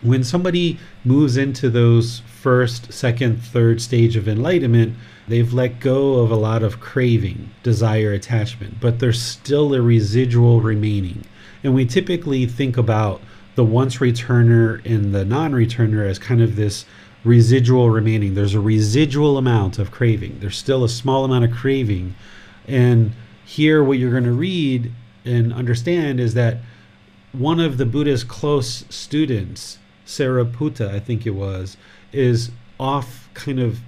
when somebody moves into those first, second, third stage of enlightenment, they've let go of a lot of craving, desire, attachment, but there's still a residual remaining. And we typically think about the once returner and the non returner as kind of this residual remaining. There's a residual amount of craving. There's still a small amount of craving. And here, what you're going to read and understand is that one of the Buddha's close students, Sariputta, I think it was, is off kind of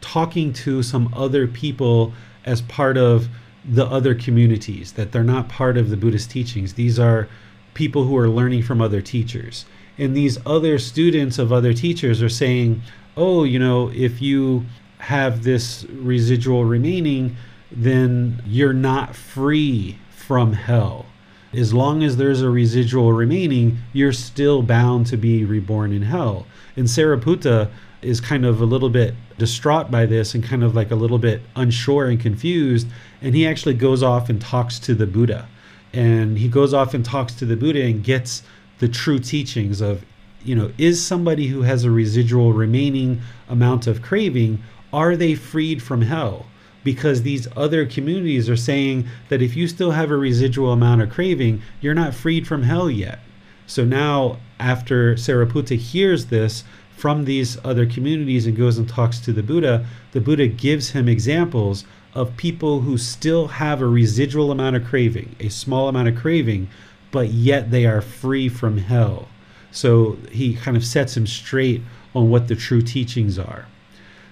talking to some other people as part of the other communities, that they're not part of the Buddhist teachings. These are people who are learning from other teachers and these other students of other teachers are saying, oh, you know, if you have this residual remaining, then you're not free from hell. As long as there's a residual remaining, you're still bound to be reborn in hell. And Sariputta is kind of a little bit distraught by this and kind of like a little bit unsure and confused. And he actually goes off and talks to the Buddha. And he goes off and talks to the Buddha and gets the true teachings of you know is somebody who has a residual remaining amount of craving are they freed from hell? Because these other communities are saying that if you still have a residual amount of craving you're not freed from hell yet. So now after sariputta hears this from these other communities and goes and talks to the buddha the buddha gives him examples of people who still have a residual amount of craving a small amount of craving but yet they are free from hell. So he kind of sets him straight on what the true teachings are.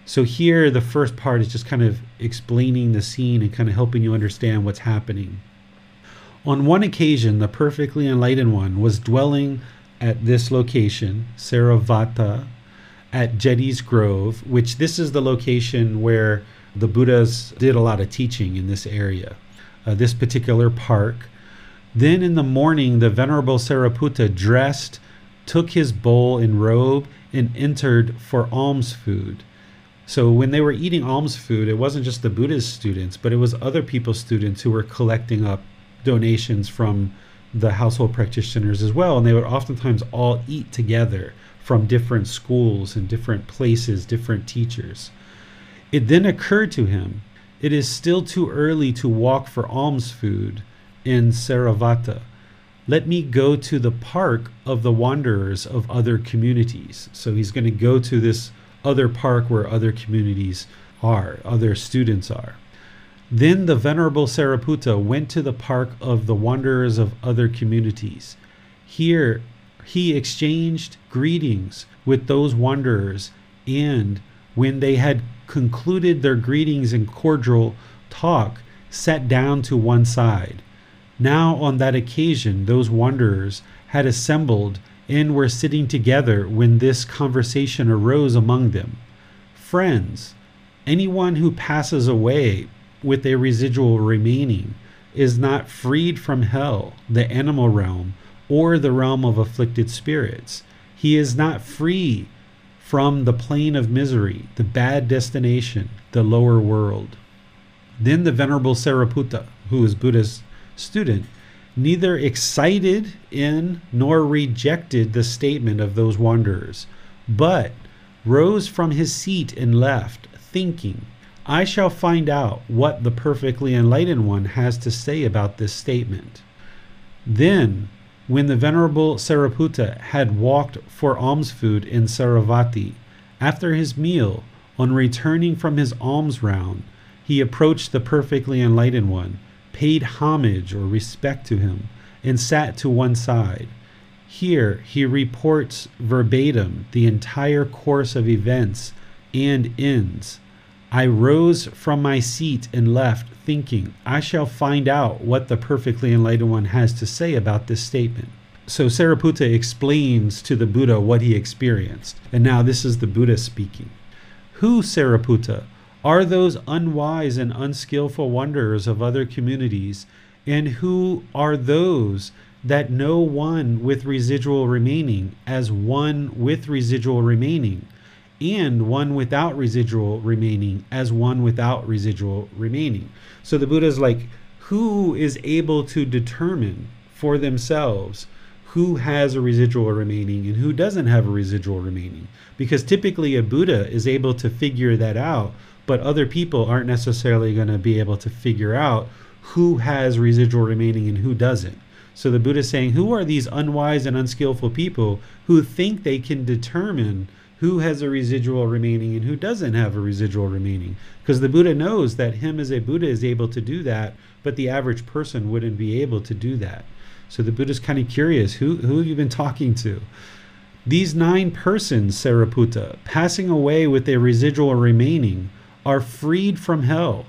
So here, the first part is just kind of explaining the scene and kind of helping you understand what's happening. On one occasion, the perfectly enlightened one was dwelling at this location, Saravata, at Jeta's Grove, which this is the location where the Buddhas did a lot of teaching in this area. Uh, this particular park then in the morning, the Venerable Sariputta dressed, took his bowl and robe, and entered for alms food. So when they were eating alms food, it wasn't just the Buddhist students, but it was other people's students who were collecting up donations from the household practitioners as well. And they would oftentimes all eat together from different schools and different places, different teachers. It then occurred to him it is still too early to walk for alms food in Saravata. Let me go to the park of the wanderers of other communities. So he's going to go to this other park where other communities are, other students are. Then the Venerable Sariputta went to the park of the wanderers of other communities. Here he exchanged greetings with those wanderers, and when they had concluded their greetings and cordial talk, sat down to one side. Now, on that occasion, those wanderers had assembled and were sitting together when this conversation arose among them. Friends, anyone who passes away with a residual remaining is not freed from hell, the animal realm, or the realm of afflicted spirits. He is not free from the plane of misery, the bad destination, the lower world. Then the Venerable Sariputta, who is Buddha's student, neither excited in nor rejected the statement of those wanderers, but rose from his seat and left, thinking, I shall find out what the perfectly enlightened one has to say about this statement. Then, when the Venerable Sariputta had walked for alms food in Saravati, after his meal, on returning from his alms round, he approached the perfectly enlightened one, paid homage or respect to him, and sat to one side. Here he reports verbatim the entire course of events and ends. I rose from my seat and left, thinking, I shall find out what the perfectly enlightened one has to say about this statement. So Sariputta explains to the Buddha what he experienced. And now this is the Buddha speaking. Who, Sariputta, are those unwise and unskillful wanderers of other communities, and who are those that know one with residual remaining as one with residual remaining, and one without residual remaining as one without residual remaining? So the Buddha is like, who is able to determine for themselves? who has a residual remaining and who doesn't have a residual remaining. Because typically a Buddha is able to figure that out, but other people aren't necessarily going to be able to figure out who has residual remaining and who doesn't. So the Buddha is saying, who are these unwise and unskillful people who think they can determine who has a residual remaining and who doesn't have a residual remaining? Because the Buddha knows that him as a Buddha is able to do that, but the average person wouldn't be able to do that. So the Buddha's kind of curious who, who have you been talking to? These nine persons, Sariputta, passing away with a residual remaining, are freed from hell,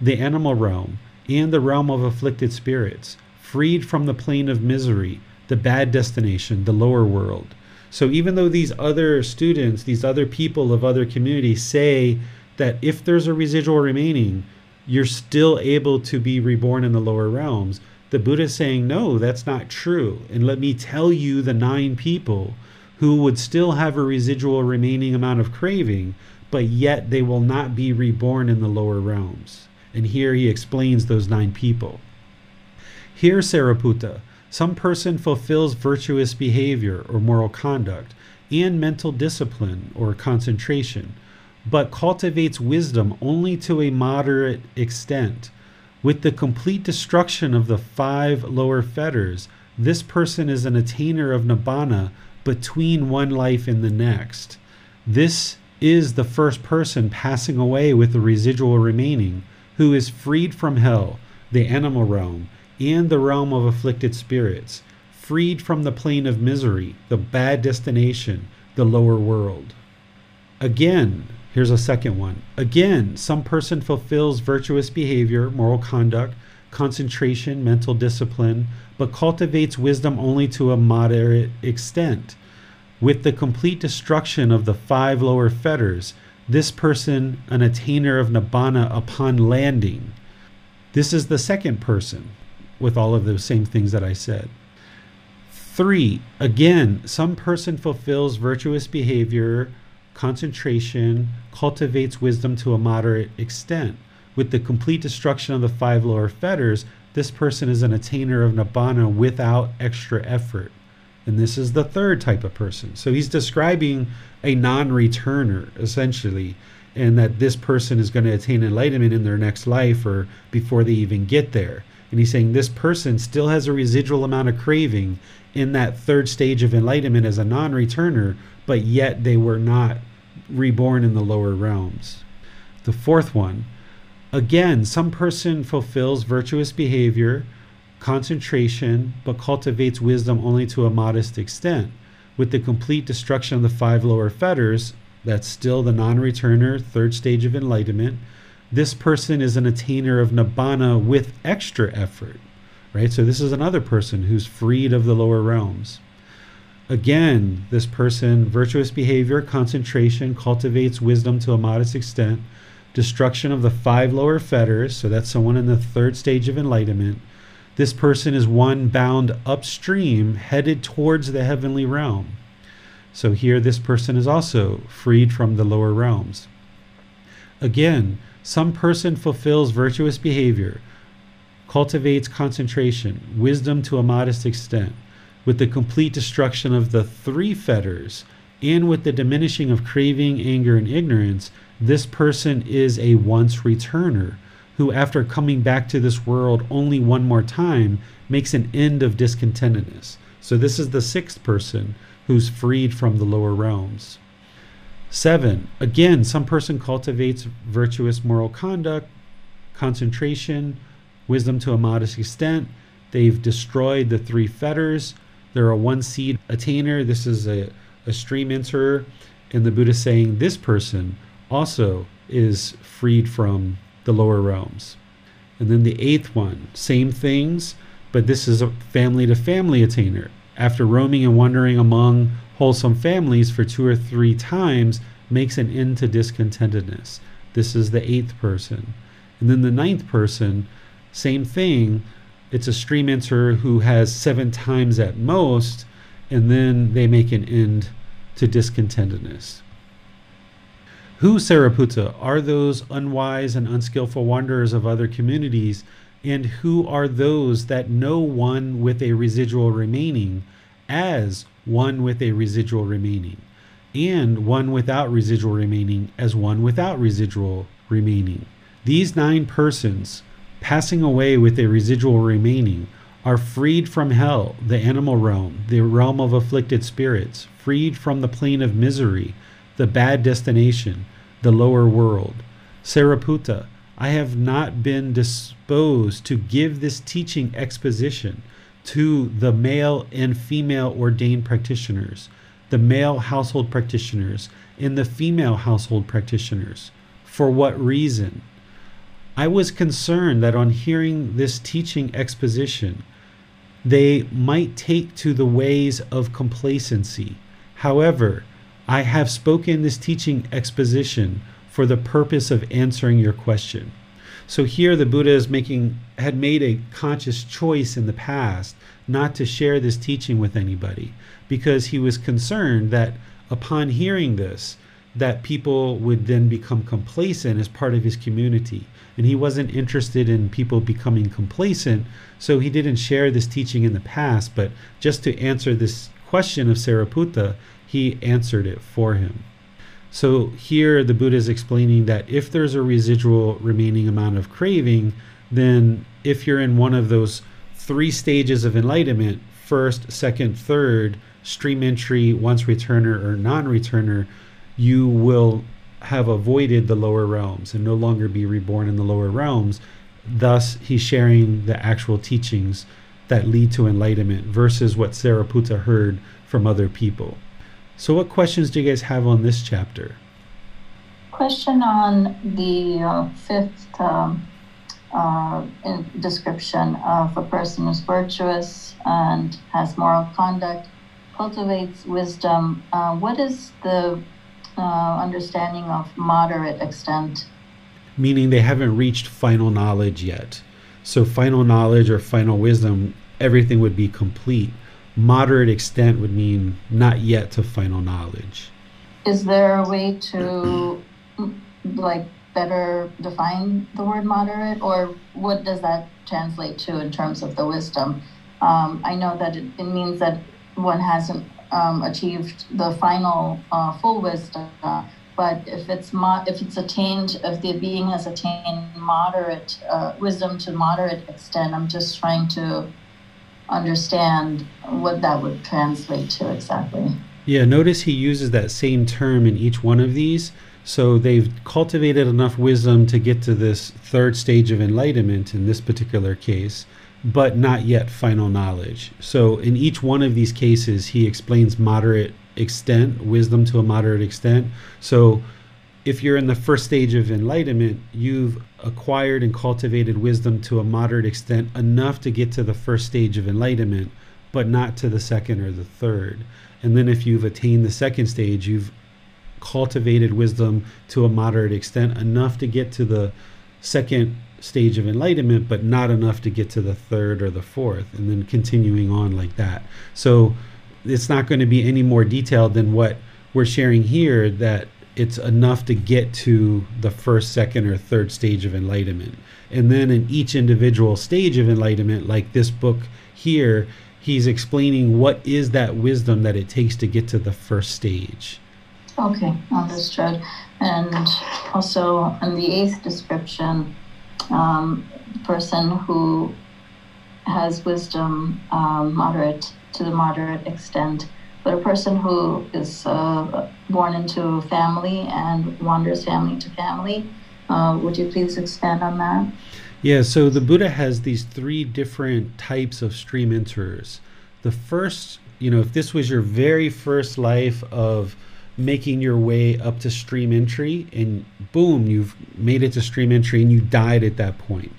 the animal realm, and the realm of afflicted spirits, freed from the plane of misery, the bad destination, the lower world. So even though these other students, these other people of other communities say that if there's a residual remaining, you're still able to be reborn in the lower realms, the Buddha is saying, no, that's not true. And let me tell you the nine people who would still have a residual remaining amount of craving, but yet they will not be reborn in the lower realms. And here he explains those nine people. Here, Sariputta, some person fulfills virtuous behavior or moral conduct and mental discipline or concentration, but cultivates wisdom only to a moderate extent with the complete destruction of the five lower fetters, this person is an attainer of nibbana between one life and the next. This is the first person passing away with the residual remaining, who is freed from hell, the animal realm, and the realm of afflicted spirits, freed from the plane of misery, the bad destination, the lower world. Again, Here's a second one. Again, some person fulfills virtuous behavior, moral conduct, concentration, mental discipline, but cultivates wisdom only to a moderate extent. With the complete destruction of the five lower fetters, this person an attainer of nibbana upon landing. This is the second person with all of those same things that I said. Three, again, some person fulfills virtuous behavior, concentration cultivates wisdom to a moderate extent. With the complete destruction of the five lower fetters, this person is an attainer of nibbana without extra effort. And this is the third type of person. So he's describing a non returner, essentially, and that this person is going to attain enlightenment in their next life or before they even get there. And he's saying this person still has a residual amount of craving in that third stage of enlightenment as a non returner, but yet they were not reborn in the lower realms. The fourth one, again, some person fulfills virtuous behavior, concentration, but cultivates wisdom only to a modest extent. With the complete destruction of the five lower fetters, that's still the non returner, third stage of enlightenment. This person is an attainer of nibbana with extra effort, right? So, this is another person who's freed of the lower realms. Again, this person, virtuous behavior, concentration, cultivates wisdom to a modest extent, destruction of the five lower fetters, so that's someone in the third stage of enlightenment. This person is one bound upstream, headed towards the heavenly realm. So here, this person is also freed from the lower realms. Again, some person fulfills virtuous behavior, cultivates concentration, wisdom to a modest extent, with the complete destruction of the three fetters, and with the diminishing of craving, anger, and ignorance, this person is a once returner who, after coming back to this world only one more time, makes an end of discontentedness. So, this is the sixth person who's freed from the lower realms. Seven, again, some person cultivates virtuous moral conduct, concentration, wisdom to a modest extent. They've destroyed the three fetters. They're a one seed attainer. This is a, a stream enterer. And the Buddha saying this person also is freed from the lower realms. And then the eighth one, same things, but this is a family to family attainer. After roaming and wandering among wholesome families for two or three times, makes an end to discontentedness. This is the eighth person. And then the ninth person, same thing. It's a stream enterer who has seven times at most, and then they make an end to discontentedness. Who, Sariputta, are those unwise and unskillful wanderers of other communities, and who are those that know one with a residual remaining as one with a residual remaining, and one without residual remaining as one without residual remaining? These nine persons, passing away with a residual remaining, are freed from hell, the animal realm, the realm of afflicted spirits, freed from the plane of misery, the bad destination, the lower world. Sariputta, I have not been disposed to give this teaching exposition to the male and female ordained practitioners, the male household practitioners, and the female household practitioners. For what reason? I was concerned that on hearing this teaching exposition, they might take to the ways of complacency. However, I have spoken this teaching exposition for the purpose of answering your question. So here the Buddha is making had made a conscious choice in the past not to share this teaching with anybody because he was concerned that upon hearing this that people would then become complacent as part of his community and he wasn't interested in people becoming complacent so he didn't share this teaching in the past but just to answer this question of Sariputta he answered it for him. So here the Buddha is explaining that if there's a residual remaining amount of craving, then if you're in one of those three stages of enlightenment first, second, third, stream entry, once returner, or non returner you will have avoided the lower realms and no longer be reborn in the lower realms. Thus, he's sharing the actual teachings that lead to enlightenment versus what Sariputta heard from other people. So, what questions do you guys have on this chapter? Question on the uh, fifth um, uh, description of a person who's virtuous and has moral conduct, cultivates wisdom. Uh, what is the uh, understanding of moderate extent? Meaning they haven't reached final knowledge yet. So, final knowledge or final wisdom, everything would be complete moderate extent would mean not yet to final knowledge. Is there a way to like better define the word moderate, or what does that translate to in terms of the wisdom? Um, I know that it, it, means that one hasn't um, achieved the final uh, full wisdom, uh, but if it's mo- if it's attained, if the being has attained moderate uh, wisdom to moderate extent, I'm just trying to understand what that would translate to exactly. Yeah, notice he uses that same term in each one of these. So they've cultivated enough wisdom to get to this third stage of enlightenment in this particular case, but not yet final knowledge. So in each one of these cases, he explains moderate extent, wisdom to a moderate extent. So if you're in the first stage of enlightenment, you've acquired and cultivated wisdom to a moderate extent, enough to get to the first stage of enlightenment, but not to the second or the third. And then if you've attained the second stage, you've cultivated wisdom to a moderate extent, enough to get to the second stage of enlightenment, but not enough to get to the third or the fourth, and then continuing on like that. So it's not going to be any more detailed than what we're sharing here that it's enough to get to the first, second, or third stage of enlightenment. And then in each individual stage of enlightenment, like this book here, he's explaining what is that wisdom that it takes to get to the first stage. Okay, understood. And also in the eighth description, um, person who has wisdom um, moderate to the moderate extent, but a person who is uh, born into family and wanders family to family, uh, would you please expand on that? Yeah, so the Buddha has these three different types of stream enterers. The first, you know, if this was your very first life of making your way up to stream entry and boom, you've made it to stream entry and you died at that point,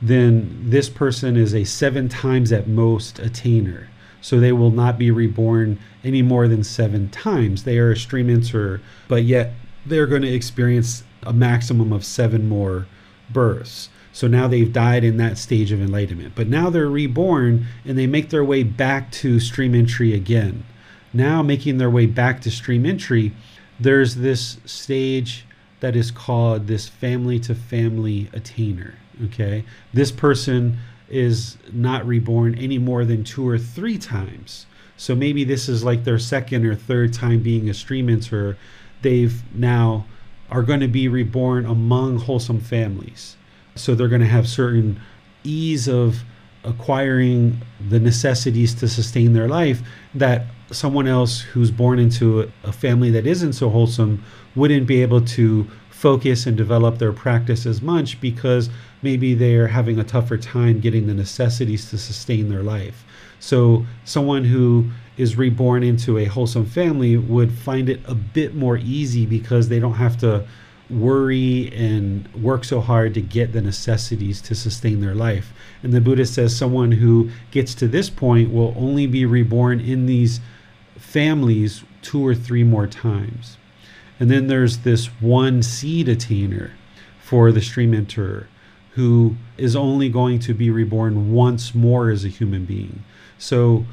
then this person is a seven times at most attainer. So they will not be reborn any more than seven times. They are a stream enterer, but yet they're going to experience a maximum of seven more births. So now they've died in that stage of enlightenment. But now they're reborn and they make their way back to stream entry again. Now, making their way back to stream entry, there's this stage that is called this family to family attainer. Okay. This person is not reborn any more than two or three times. So maybe this is like their second or third time being a stream enterer. They've now are going to be reborn among wholesome families. So they're going to have certain ease of acquiring the necessities to sustain their life that someone else who's born into a, family that isn't so wholesome wouldn't be able to focus and develop their practice as much because maybe they're having a tougher time getting the necessities to sustain their life. So, someone who is reborn into a wholesome family would find it a bit more easy because they don't have to worry and work so hard to get the necessities to sustain their life. And the Buddha says someone who gets to this point will only be reborn in these families two or three more times. And then there's this one seed attainer for the stream enterer who is only going to be reborn once more as a human being. So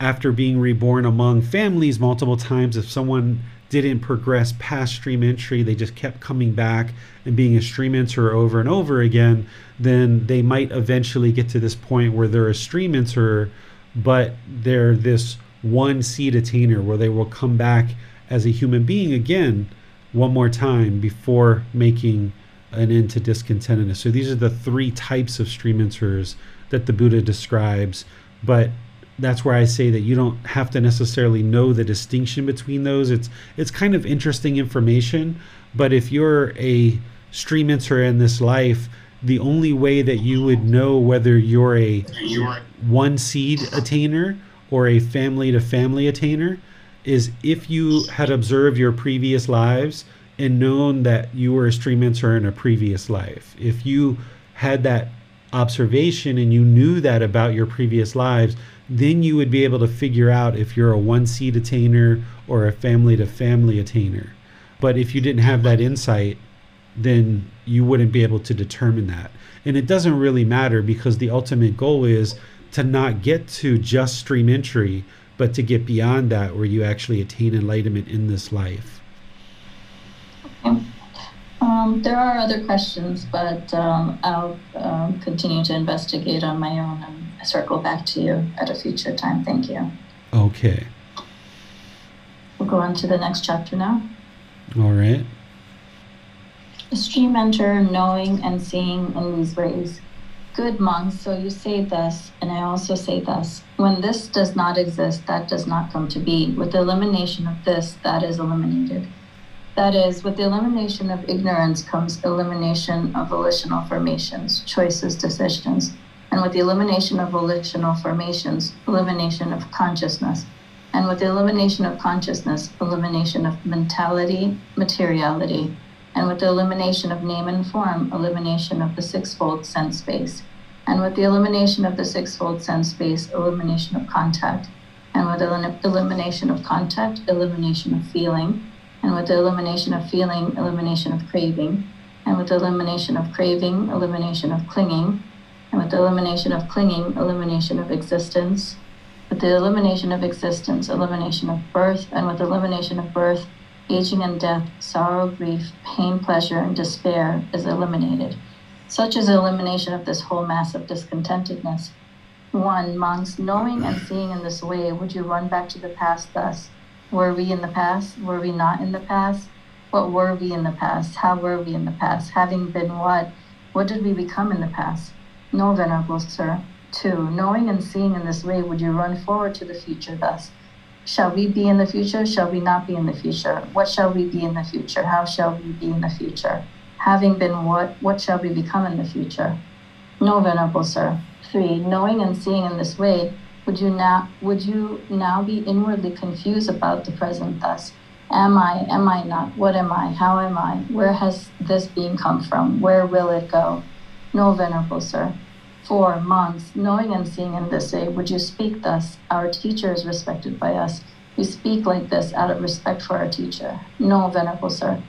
after being reborn among families multiple times, if someone didn't progress past stream entry, they just kept coming back and being a stream enterer over and over again, then they might eventually get to this point where they're a stream enterer, but they're this one seed attainer where they will come back as a human being again one more time before making an end to discontentedness. So these are the three types of stream enterers that the Buddha describes, but that's where I say that you don't have to necessarily know the distinction between those. It's it's kind of interesting information, but if you're a stream enterer in this life, the only way that you would know whether you're a one seed attainer or a family to family attainer is if you had observed your previous lives and known that you were a stream enterer in a previous life. If you had that observation and you knew that about your previous lives, then you would be able to figure out if you're a one seed attainer or a family to family attainer. But if you didn't have that insight, then you wouldn't be able to determine that. And it doesn't really matter because the ultimate goal is to not get to just stream entry, but to get beyond that where you actually attain enlightenment in this life. Okay. Um, there are other questions, but um, I'll um, continue to investigate on my own and circle back to you at a future time. Thank you. Okay. We'll go on to the next chapter now. All right. The stream enter knowing and seeing in these ways. Good monks, so you say thus, and I also say thus. When this does not exist, that does not come to be. With the elimination of this, that is eliminated. That is, with the elimination of ignorance comes elimination of volitional formations, choices, decisions. And with the elimination of volitional formations, elimination of consciousness. And with the elimination of consciousness, elimination of mentality, materiality. And with the elimination of name and form, elimination of the sixfold sense space. And with the elimination of the sixfold sense space, elimination of contact. And with the elimination of contact, elimination of feeling and with the elimination of feeling, elimination of craving, and with the elimination of craving, elimination of clinging, and with the elimination of clinging, elimination of existence, with the elimination of existence, elimination of birth, and with elimination of birth, aging and death, sorrow, grief, pain, pleasure, and despair is eliminated. Such is the elimination of this whole mass of discontentedness. 1. Monks, knowing and seeing in this way, would you run back to the past thus? Were we in the past? Were we not in the past? What were we in the past? How were we in the past? Having been what? What did we become in the past? No, Venerable Sir. 2. Knowing and seeing in this way, would you run forward to the future thus? Shall we be in the future? Shall we not be in the future? What shall we be in the future? How shall we be in the future? Having been what, what shall we become in the future? No, Venerable Sir. 3. Knowing and seeing in this way, would you now would you now be inwardly confused about the present thus? Am I, am I not? What am I? How am I? Where has this being come from? Where will it go? No, Venerable Sir. 4. Monks, knowing and seeing in this way, would you speak thus? Our teacher is respected by us. We speak like this out of respect for our teacher. No, Venerable Sir.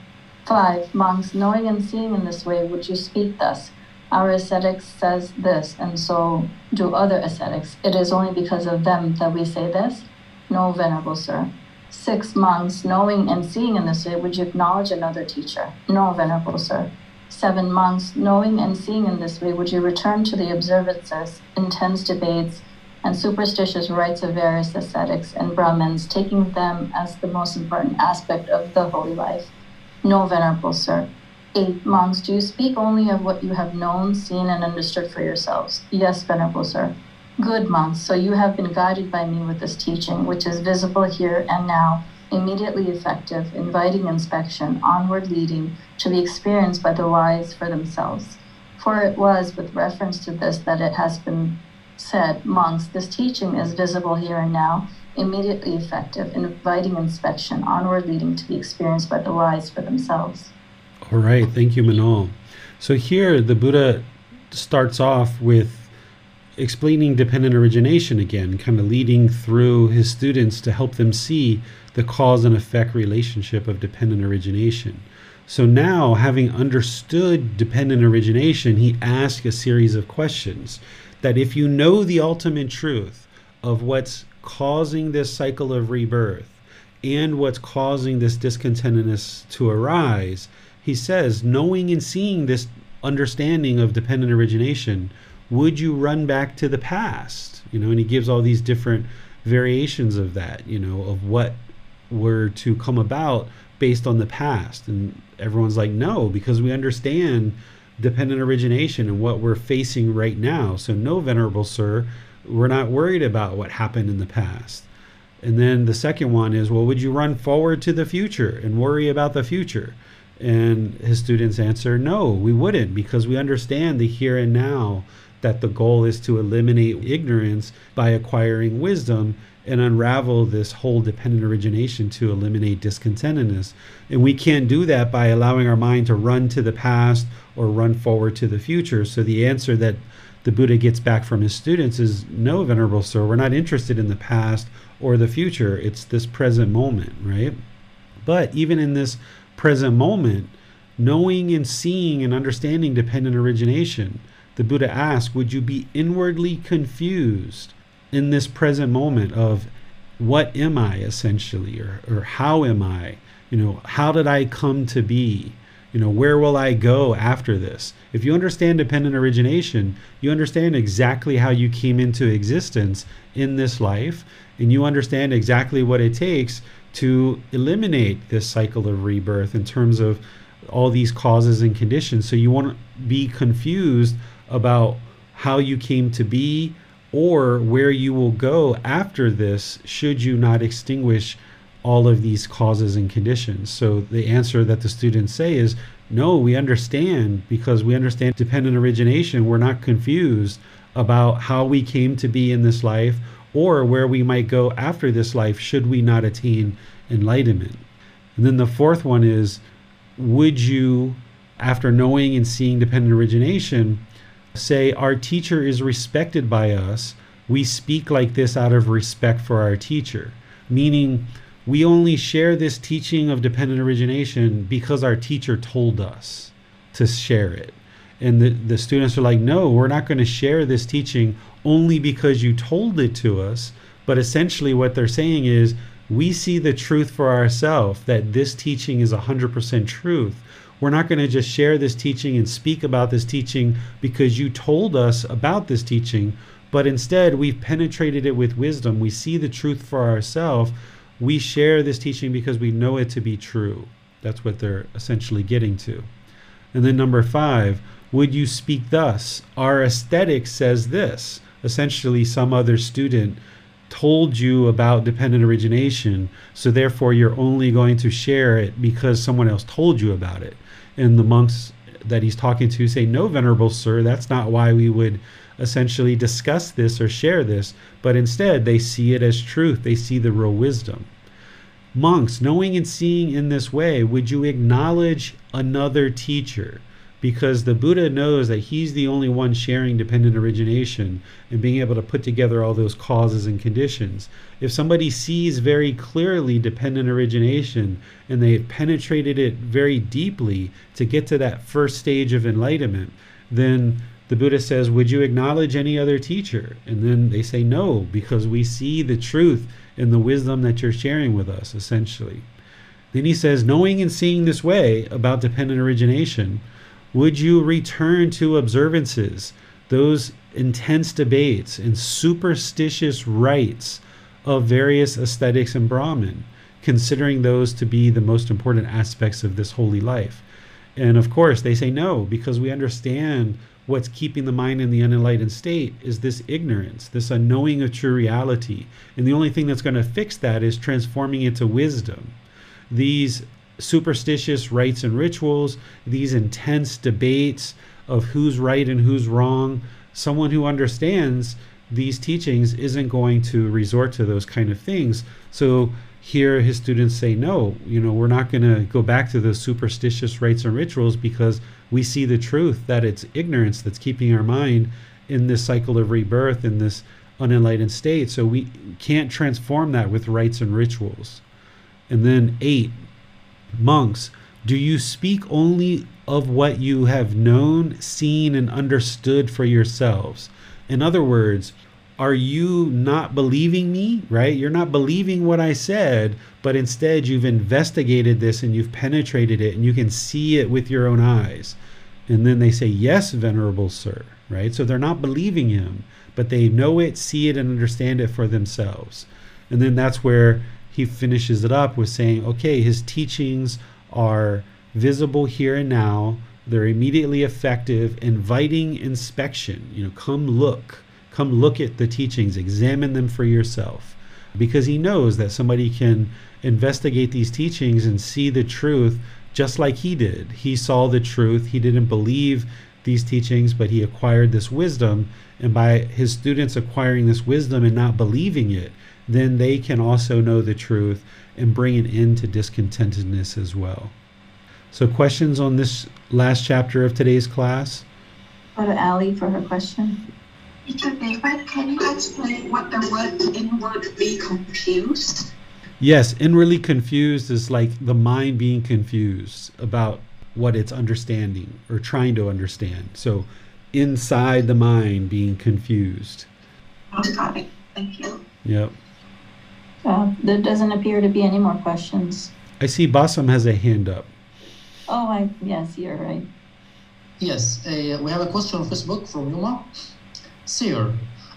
5. Monks, knowing and seeing in this way, would you speak thus? Our ascetics says this, and so do other ascetics. It is only because of them that we say this? No, Venerable Sir. Six monks, knowing and seeing in this way, would you acknowledge another teacher? No, Venerable Sir. Seven monks, knowing and seeing in this way, would you return to the observances, intense debates, and superstitious rites of various ascetics and Brahmins, taking them as the most important aspect of the holy life? No, Venerable Sir. 8. Monks, do you speak only of what you have known, seen, and understood for yourselves? Yes, Venerable Sir. Good monks, so you have been guided by me with this teaching, which is visible here and now, immediately effective, inviting inspection, onward leading, to be experienced by the wise for themselves. For it was with reference to this that it has been said, Monks, this teaching is visible here and now, immediately effective, inviting inspection, onward leading to be experienced by the wise for themselves. All right, thank you, Manol. So here the Buddha starts off with explaining dependent origination again, kind of leading through his students to help them see the cause and effect relationship of dependent origination. So now, having understood dependent origination, he asks a series of questions that if you know the ultimate truth of what's causing this cycle of rebirth and what's causing this discontentedness to arise, he says, knowing and seeing this understanding of dependent origination, would you run back to the past? You know, and he gives all these different variations of that, you know, of what were to come about based on the past. And everyone's like, no, because we understand dependent origination and what we're facing right now. So, no, Venerable Sir, we're not worried about what happened in the past. And then the second one is, well, would you run forward to the future and worry about the future? And his students answer, no, we wouldn't, because we understand the here and now that the goal is to eliminate ignorance by acquiring wisdom and unravel this whole dependent origination to eliminate discontentedness. And we can't do that by allowing our mind to run to the past or run forward to the future. So the answer that the Buddha gets back from his students is no, Venerable Sir, we're not interested in the past or the future. It's this present moment, right? But even in this present moment, knowing and seeing and understanding dependent origination, the Buddha asks, would you be inwardly confused in this present moment of what am I essentially, or, or how am I? You know, how did I come to be? You know, where will I go after this? If you understand dependent origination, you understand exactly how you came into existence in this life, and you understand exactly what it takes to eliminate this cycle of rebirth in terms of all these causes and conditions. So you won't be confused about how you came to be or where you will go after this should you not extinguish all of these causes and conditions. So the answer that the students say is no, we understand because we understand dependent origination. We're not confused about how we came to be in this life or where we might go after this life should we not attain enlightenment. And then the fourth one is would you, after knowing and seeing dependent origination, say our teacher is respected by us? We speak like this out of respect for our teacher, meaning we only share this teaching of dependent origination because our teacher told us to share it. And the, the students are like, no, we're not going to share this teaching only because you told it to us, But essentially, what they're saying is we see the truth for ourselves that this teaching is 100% truth. We're not going to just share this teaching and speak about this teaching because you told us about this teaching, but instead we've penetrated it with wisdom. We see the truth for ourselves. We share this teaching because we know it to be true. That's what they're essentially getting to. And then number five, would you speak thus? Our ascetic says this. Essentially, some other student told you about dependent origination, so therefore you're only going to share it because someone else told you about it. And the monks that he's talking to say, No, Venerable Sir, that's not why we would essentially discuss this or share this, but instead they see it as truth, they see the real wisdom. Monks, knowing and seeing in this way, would you acknowledge another teacher? Because the Buddha knows that he's the only one sharing dependent origination and being able to put together all those causes and conditions. If somebody sees very clearly dependent origination and they've penetrated it very deeply to get to that first stage of enlightenment, then the Buddha says, Would you acknowledge any other teacher? And then they say, No, because we see the truth in the wisdom that you're sharing with us, essentially. Then he says, Knowing and seeing this way about dependent origination, would you return to observances, those intense debates and superstitious rites of various ascetics and Brahman, considering those to be the most important aspects of this holy life? And of course, they say no, because we understand what's keeping the mind in the unenlightened state is this ignorance, this unknowing of true reality. And the only thing that's going to fix that is transforming it to wisdom. These superstitious rites and rituals, these intense debates of who's right and who's wrong, someone who understands these teachings isn't going to resort to those kind of things. So here his students say no you know we're not going to go back to those superstitious rites and rituals because we see the truth that it's ignorance that's keeping our mind in this cycle of rebirth in this unenlightened state so we can't transform that with rites and rituals and then eight monks do you speak only of what you have known seen and understood for yourselves in other words are you not believing me? Right? You're not believing what I said, but instead you've investigated this and you've penetrated it and you can see it with your own eyes. And then they say, Yes, Venerable Sir. Right? So they're not believing him, but they know it, see it, and understand it for themselves. And then that's where he finishes it up with saying, Okay, his teachings are visible here and now. They're immediately effective, inviting inspection. You know, come look Come look at the teachings, examine them for yourself. Because he knows that somebody can investigate these teachings and see the truth just like he did. He saw the truth, he didn't believe these teachings, but he acquired this wisdom. And by his students acquiring this wisdom and not believing it, then they can also know the truth and bring an end to discontentedness as well. So, questions on this last chapter of today's class? Go to Ali for her question. Teacher David, can you explain what the word inwardly confused? Yes, inwardly confused is like the mind being confused about what it's understanding or trying to understand. So inside the mind being confused. Thank you. Yep. Uh, there doesn't appear to be any more questions. I see Bassam has a hand up. Oh, I yes, you're right. Yes, uh, we have a question on Facebook from Yuma. Sir,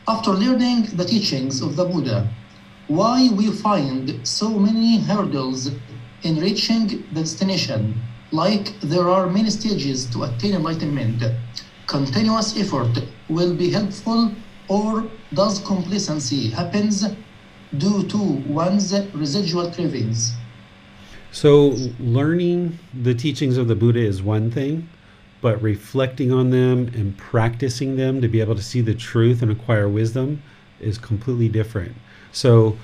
after learning the teachings of the Buddha, why we find so many hurdles in reaching the destination? Like there are many stages to attain enlightenment. Continuous effort will be helpful or does complacency happens due to one's residual cravings? So learning the teachings of the Buddha is one thing, but reflecting on them and practicing them to be able to see the truth and acquire wisdom is completely different. So,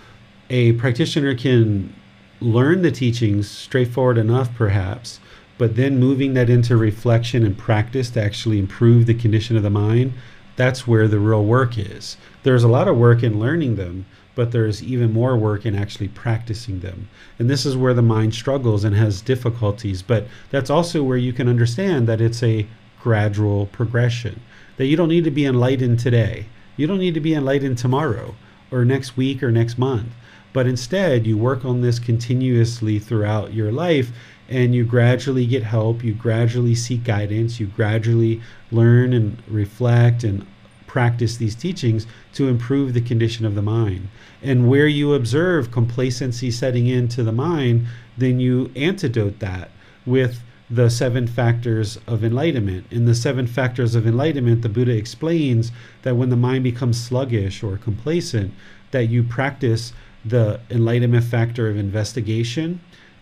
a practitioner can learn the teachings straightforward enough, perhaps, but then moving that into reflection and practice to actually improve the condition of the mind, that's where the real work is. There's a lot of work in learning them, but there's even more work in actually practicing them. And this is where the mind struggles and has difficulties, but that's also where you can understand that it's a gradual progression, that you don't need to be enlightened today. You don't need to be enlightened tomorrow. Or next week or next month. But instead, you work on this continuously throughout your life and you gradually get help, you gradually seek guidance, you gradually learn and reflect and practice these teachings to improve the condition of the mind. And where you observe complacency setting into the mind, then you antidote that with the seven factors of enlightenment. In the seven factors of enlightenment, the Buddha explains that when the mind becomes sluggish or complacent, that you practice the enlightenment factor of investigation,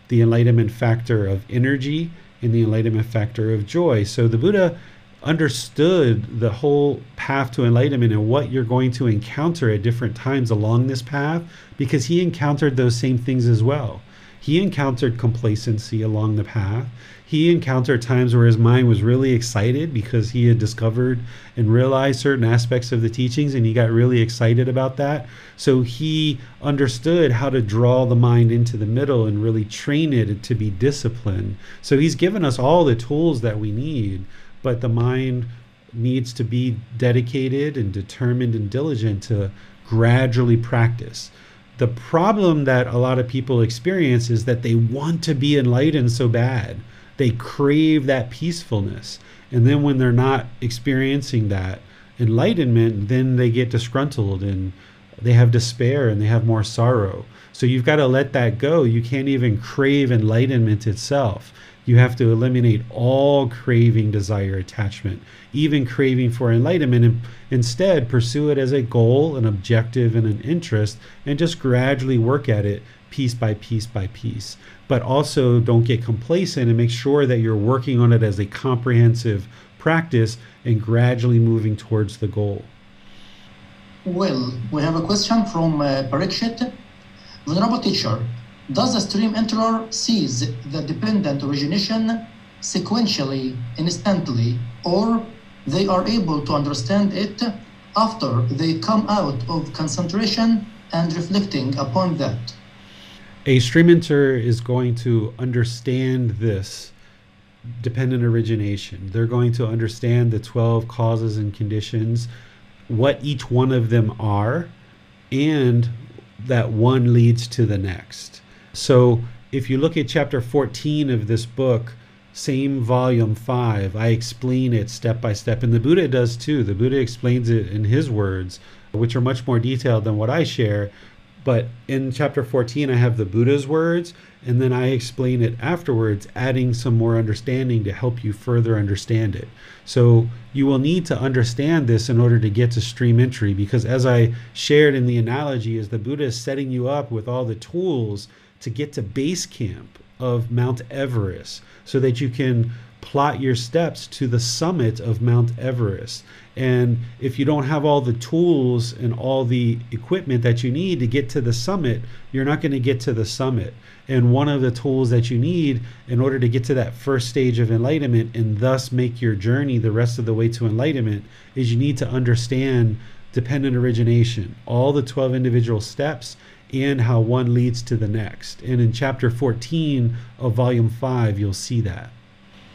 the enlightenment factor of energy, and the enlightenment factor of joy. So the Buddha understood the whole path to enlightenment and what you're going to encounter at different times along this path because he encountered those same things as well. He encountered complacency along the path. He encountered times where his mind was really excited because he had discovered and realized certain aspects of the teachings and he got really excited about that. So he understood how to draw the mind into the middle and really train it to be disciplined. So he's given us all the tools that we need but the mind needs to be dedicated and determined and diligent to gradually practice. The problem that a lot of people experience is that they want to be enlightened so bad. They crave that peacefulness. And then when they're not experiencing that enlightenment, then they get disgruntled and they have despair and they have more sorrow. So you've got to let that go. You can't even crave enlightenment itself you have to eliminate all craving, desire, attachment, even craving for enlightenment, and instead pursue it as a goal, an objective, and an interest, and just gradually work at it piece by piece by piece. But also don't get complacent and make sure that you're working on it as a comprehensive practice and gradually moving towards the goal. Well, we have a question from uh, Parikshit. Venerable teacher, does the stream enterer sees the dependent origination sequentially, instantly, or they are able to understand it after they come out of concentration and reflecting upon that? A stream enterer is going to understand this dependent origination. They're going to understand the 12 causes and conditions, what each one of them are, and that one leads to the next. So if you look at chapter 14 of this book, same volume 5, I explain it step by step. And the Buddha does too. The Buddha explains it in his words, which are much more detailed than what I share. But in chapter 14, I have the Buddha's words, and then I explain it afterwards, adding some more understanding to help you further understand it. So you will need to understand this in order to get to stream entry, because as I shared in the analogy, is the Buddha is setting you up with all the tools to get to base camp of Mount Everest so that you can plot your steps to the summit of Mount Everest. And if you don't have all the tools and all the equipment that you need to get to the summit, you're not going to get to the summit. And one of the tools that you need in order to get to that first stage of enlightenment and thus make your journey the rest of the way to enlightenment is you need to understand dependent origination, all the 12 individual steps and how one leads to the next. And in chapter 14 of volume 5, you'll see that.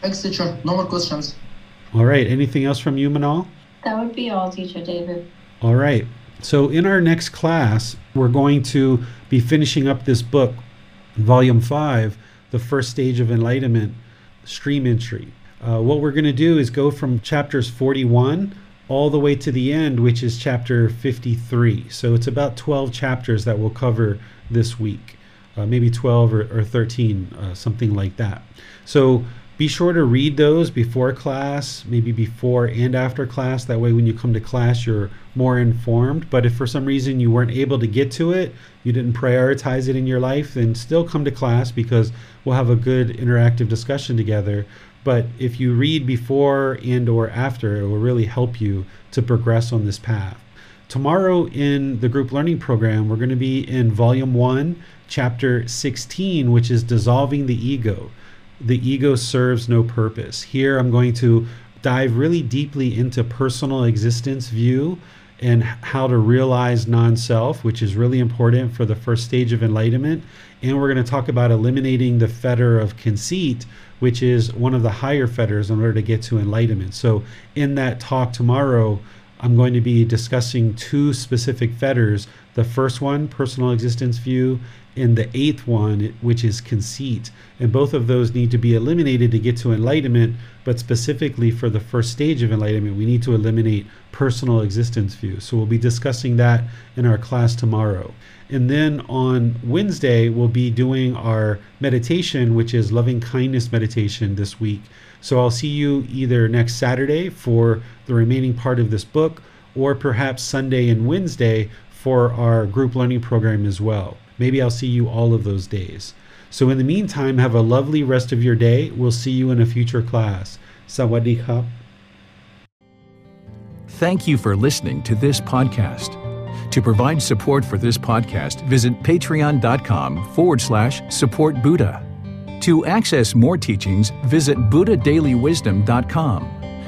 Thanks, teacher. No more questions. All right. Anything else from you, Manal? That would be all, teacher David. All right. So, in our next class, we're going to be finishing up this book, volume 5, The First Stage of Enlightenment, Stream Entry. Uh, what we're going to do is go from chapters 41 all the way to the end, which is chapter 53. So it's about 12 chapters that we'll cover this week, uh, maybe 12 or, or 13, uh, something like that. So be sure to read those before class, maybe before and after class. That way, when you come to class, you're more informed. But if for some reason you weren't able to get to it, you didn't prioritize it in your life, then still come to class because we'll have a good interactive discussion together but if you read before and or after it will really help you to progress on this path tomorrow in the group learning program we're going to be in volume 1 chapter 16 which is dissolving the ego the ego serves no purpose here i'm going to dive really deeply into personal existence view and how to realize non self, which is really important for the first stage of enlightenment. And we're going to talk about eliminating the fetter of conceit, which is one of the higher fetters in order to get to enlightenment. So, in that talk tomorrow, I'm going to be discussing two specific fetters. The first one, personal existence view, and the eighth one, which is conceit. And both of those need to be eliminated to get to enlightenment, but specifically for the first stage of enlightenment, we need to eliminate personal existence view. So we'll be discussing that in our class tomorrow. And then on Wednesday, we'll be doing our meditation, which is loving kindness meditation this week. So I'll see you either next Saturday for the remaining part of this book, or perhaps Sunday and Wednesday for our group learning program as well. Maybe I'll see you all of those days. So in the meantime, have a lovely rest of your day. We'll see you in a future class. Sawadee. Thank you for listening to this podcast. To provide support for this podcast, visit patreon.com forward slash support Buddha. To access more teachings, visit buddhadailywisdom.com.